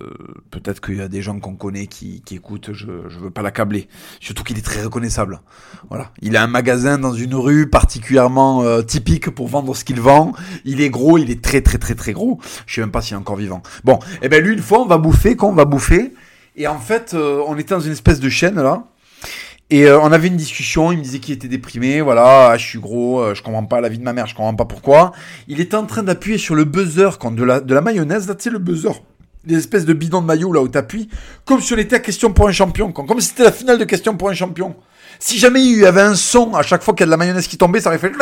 peut-être qu'il y a des gens qu'on connaît qui, qui écoutent. Je, je veux pas l'accabler. Surtout qu'il est très reconnaissable. Voilà, il a un magasin dans une rue particulièrement typique pour vendre ce qu'il vend. Il est gros, il est très très très très gros. Je sais même pas s'il est encore vivant. Bon, et eh ben lui une fois, on va bouffer, qu'on va bouffer. Et en fait, euh, on était dans une espèce de chaîne là. Et euh, on avait une discussion, il me disait qu'il était déprimé, voilà, ah, je suis gros, euh, je comprends pas la vie de ma mère, je comprends pas pourquoi. Il était en train d'appuyer sur le buzzer quand de la, de la mayonnaise, là, tu sais, le buzzer des espèces de bidons de maillot là où t'appuies, comme si on était à question pour un champion, comme si c'était la finale de question pour un champion. Si jamais il y avait un son à chaque fois qu'il y a de la mayonnaise qui tombait, ça aurait fait.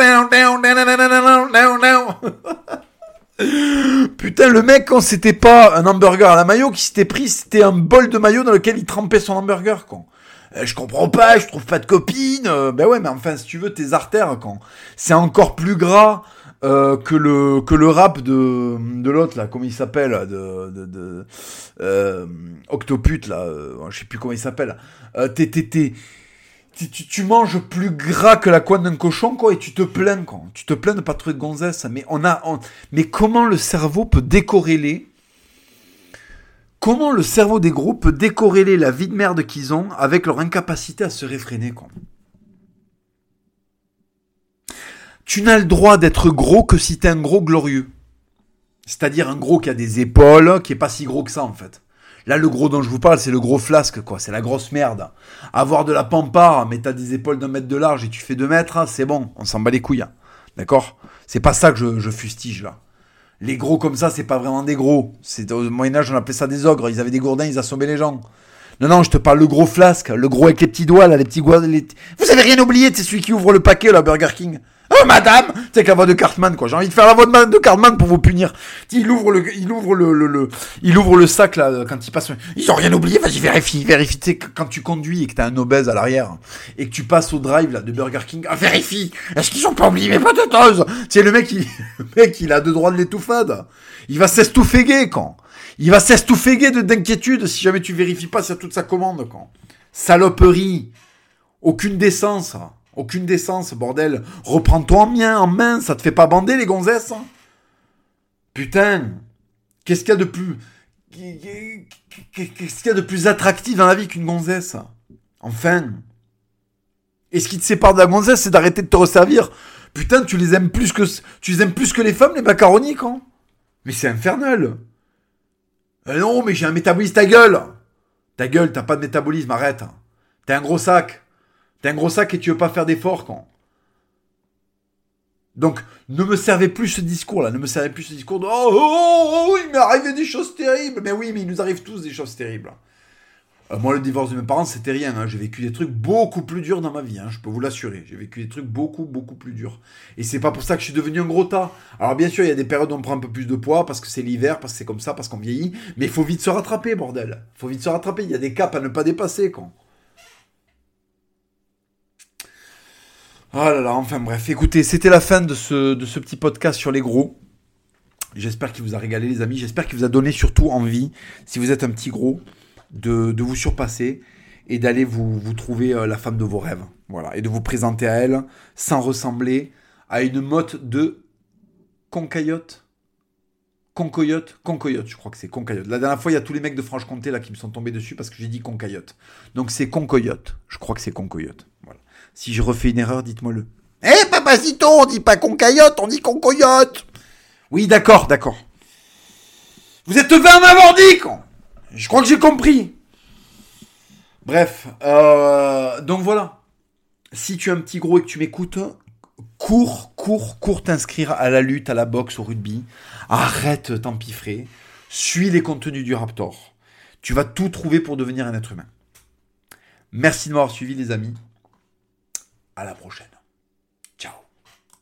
Putain, le mec, quand c'était pas un hamburger à la mayo qui s'était pris, c'était un bol de maillot dans lequel il trempait son hamburger, quoi. Euh, je comprends pas, je trouve pas de copine. Euh, ben ouais, mais enfin, si tu veux, tes artères, quand c'est encore plus gras euh, que le que le rap de de l'autre là, comment il s'appelle, de de, de euh, Octopute là, je sais plus comment il s'appelle. Euh, t'es t'es tu, tu, manges plus gras que la couenne d'un cochon, quoi, et tu te plains, quoi. Tu te plains de pas trouver de gonzesse. Mais on a, mais comment le cerveau peut décorréler Comment le cerveau des gros peut décorréler la vie de merde qu'ils ont avec leur incapacité à se réfréner, quoi Tu n'as le droit d'être gros que si t'es un gros glorieux. C'est-à-dire un gros qui a des épaules, qui est pas si gros que ça, en fait. Là, le gros dont je vous parle, c'est le gros flasque, quoi. C'est la grosse merde. Avoir de la pampare, mais t'as des épaules d'un mètre de large et tu fais deux mètres, c'est bon. On s'en bat les couilles. Hein. D'accord? C'est pas ça que je, fustige, là. Les gros comme ça, c'est pas vraiment des gros. C'est au Moyen-Âge, on appelait ça des ogres. Ils avaient des gourdins, ils assommaient les gens. Non, non, je te parle le gros flasque, le gros avec les petits doigts, là, les petits doigts. Vous avez rien oublié, c'est celui qui ouvre le paquet, là, Burger King. Oh madame C'est la voix de Cartman quoi. J'ai envie de faire la voix de, Cartman pour vous punir. Il ouvre le, il ouvre le, le, il ouvre le sac là quand il passe. Ils ont rien oublié. Vas-y vérifie, vérifie. Quand tu conduis et que t'as un obèse à l'arrière et que tu passes au drive là de Burger King, ah, vérifie. Est-ce qu'ils ont pas oublié mes potatoes? Tu sais le mec, il, le mec il a deux droits de l'étouffade. Il va s'estouffer quand. Il va s'estouffer de d'inquiétude si jamais tu vérifies pas sur toute sa commande quand. Saloperie. Aucune décence. Aucune décence, bordel. Reprends-toi en main, en main, ça te fait pas bander les gonzesses hein Putain, qu'est-ce qu'il y a de plus... Qu'est-ce qu'il y a de plus attractif dans la vie qu'une gonzesse? Enfin. Et ce qui te sépare de la gonzesse, c'est d'arrêter de te resservir. Putain, tu les aimes plus que tu les aimes plus que les femmes, les macaronis, quand? Mais c'est infernal. Eh non, mais j'ai un métabolisme, ta gueule. Ta gueule, t'as pas de métabolisme, arrête. T'es un gros sac. T'es un gros sac et tu veux pas faire d'efforts quand. Donc, ne me servez plus ce discours-là, ne me servez plus ce discours de oh, oh, oh, oh, il m'est arrivé des choses terribles. Mais oui, mais il nous arrive tous des choses terribles. Euh, moi, le divorce de mes parents, c'était rien. Hein. J'ai vécu des trucs beaucoup plus durs dans ma vie, hein, je peux vous l'assurer. J'ai vécu des trucs beaucoup, beaucoup plus durs. Et c'est pas pour ça que je suis devenu un gros tas. Alors, bien sûr, il y a des périodes où on prend un peu plus de poids parce que c'est l'hiver, parce que c'est comme ça, parce qu'on vieillit. Mais il faut vite se rattraper, bordel. Il faut vite se rattraper. Il y a des caps à ne pas dépasser, quand. Oh là là, enfin bref, écoutez, c'était la fin de ce, petit podcast sur les gros. J'espère qu'il vous a régalé les amis, j'espère qu'il vous a donné surtout envie, si vous êtes un petit gros, de, vous surpasser et d'aller vous, trouver euh, la femme de vos rêves. Voilà, et de vous présenter à elle sans ressembler à une motte de concaillotte. Concoyote, concoyote, je crois que c'est concoyote. La dernière fois, il y a tous les mecs de Franche-Comté là qui me sont tombés dessus parce que j'ai dit concaillotte. Donc c'est concoyote. Je crois que c'est concoyote. Voilà. Si je refais une erreur, dites-moi-le. Eh, papacito, on dit pas concaillote, on dit concoyote. Oui, d'accord, d'accord. Vous êtes 20 m'avoir dit, con. Je crois que j'ai compris. Bref, euh, donc voilà. Si tu es un petit gros et que tu m'écoutes, cours, cours, cours t'inscrire à la lutte, à la boxe, au rugby. Arrête t'empiffrer. Suis les contenus du Raptor. Tu vas tout trouver pour devenir un être humain. Merci de m'avoir suivi, les amis. À la prochaine.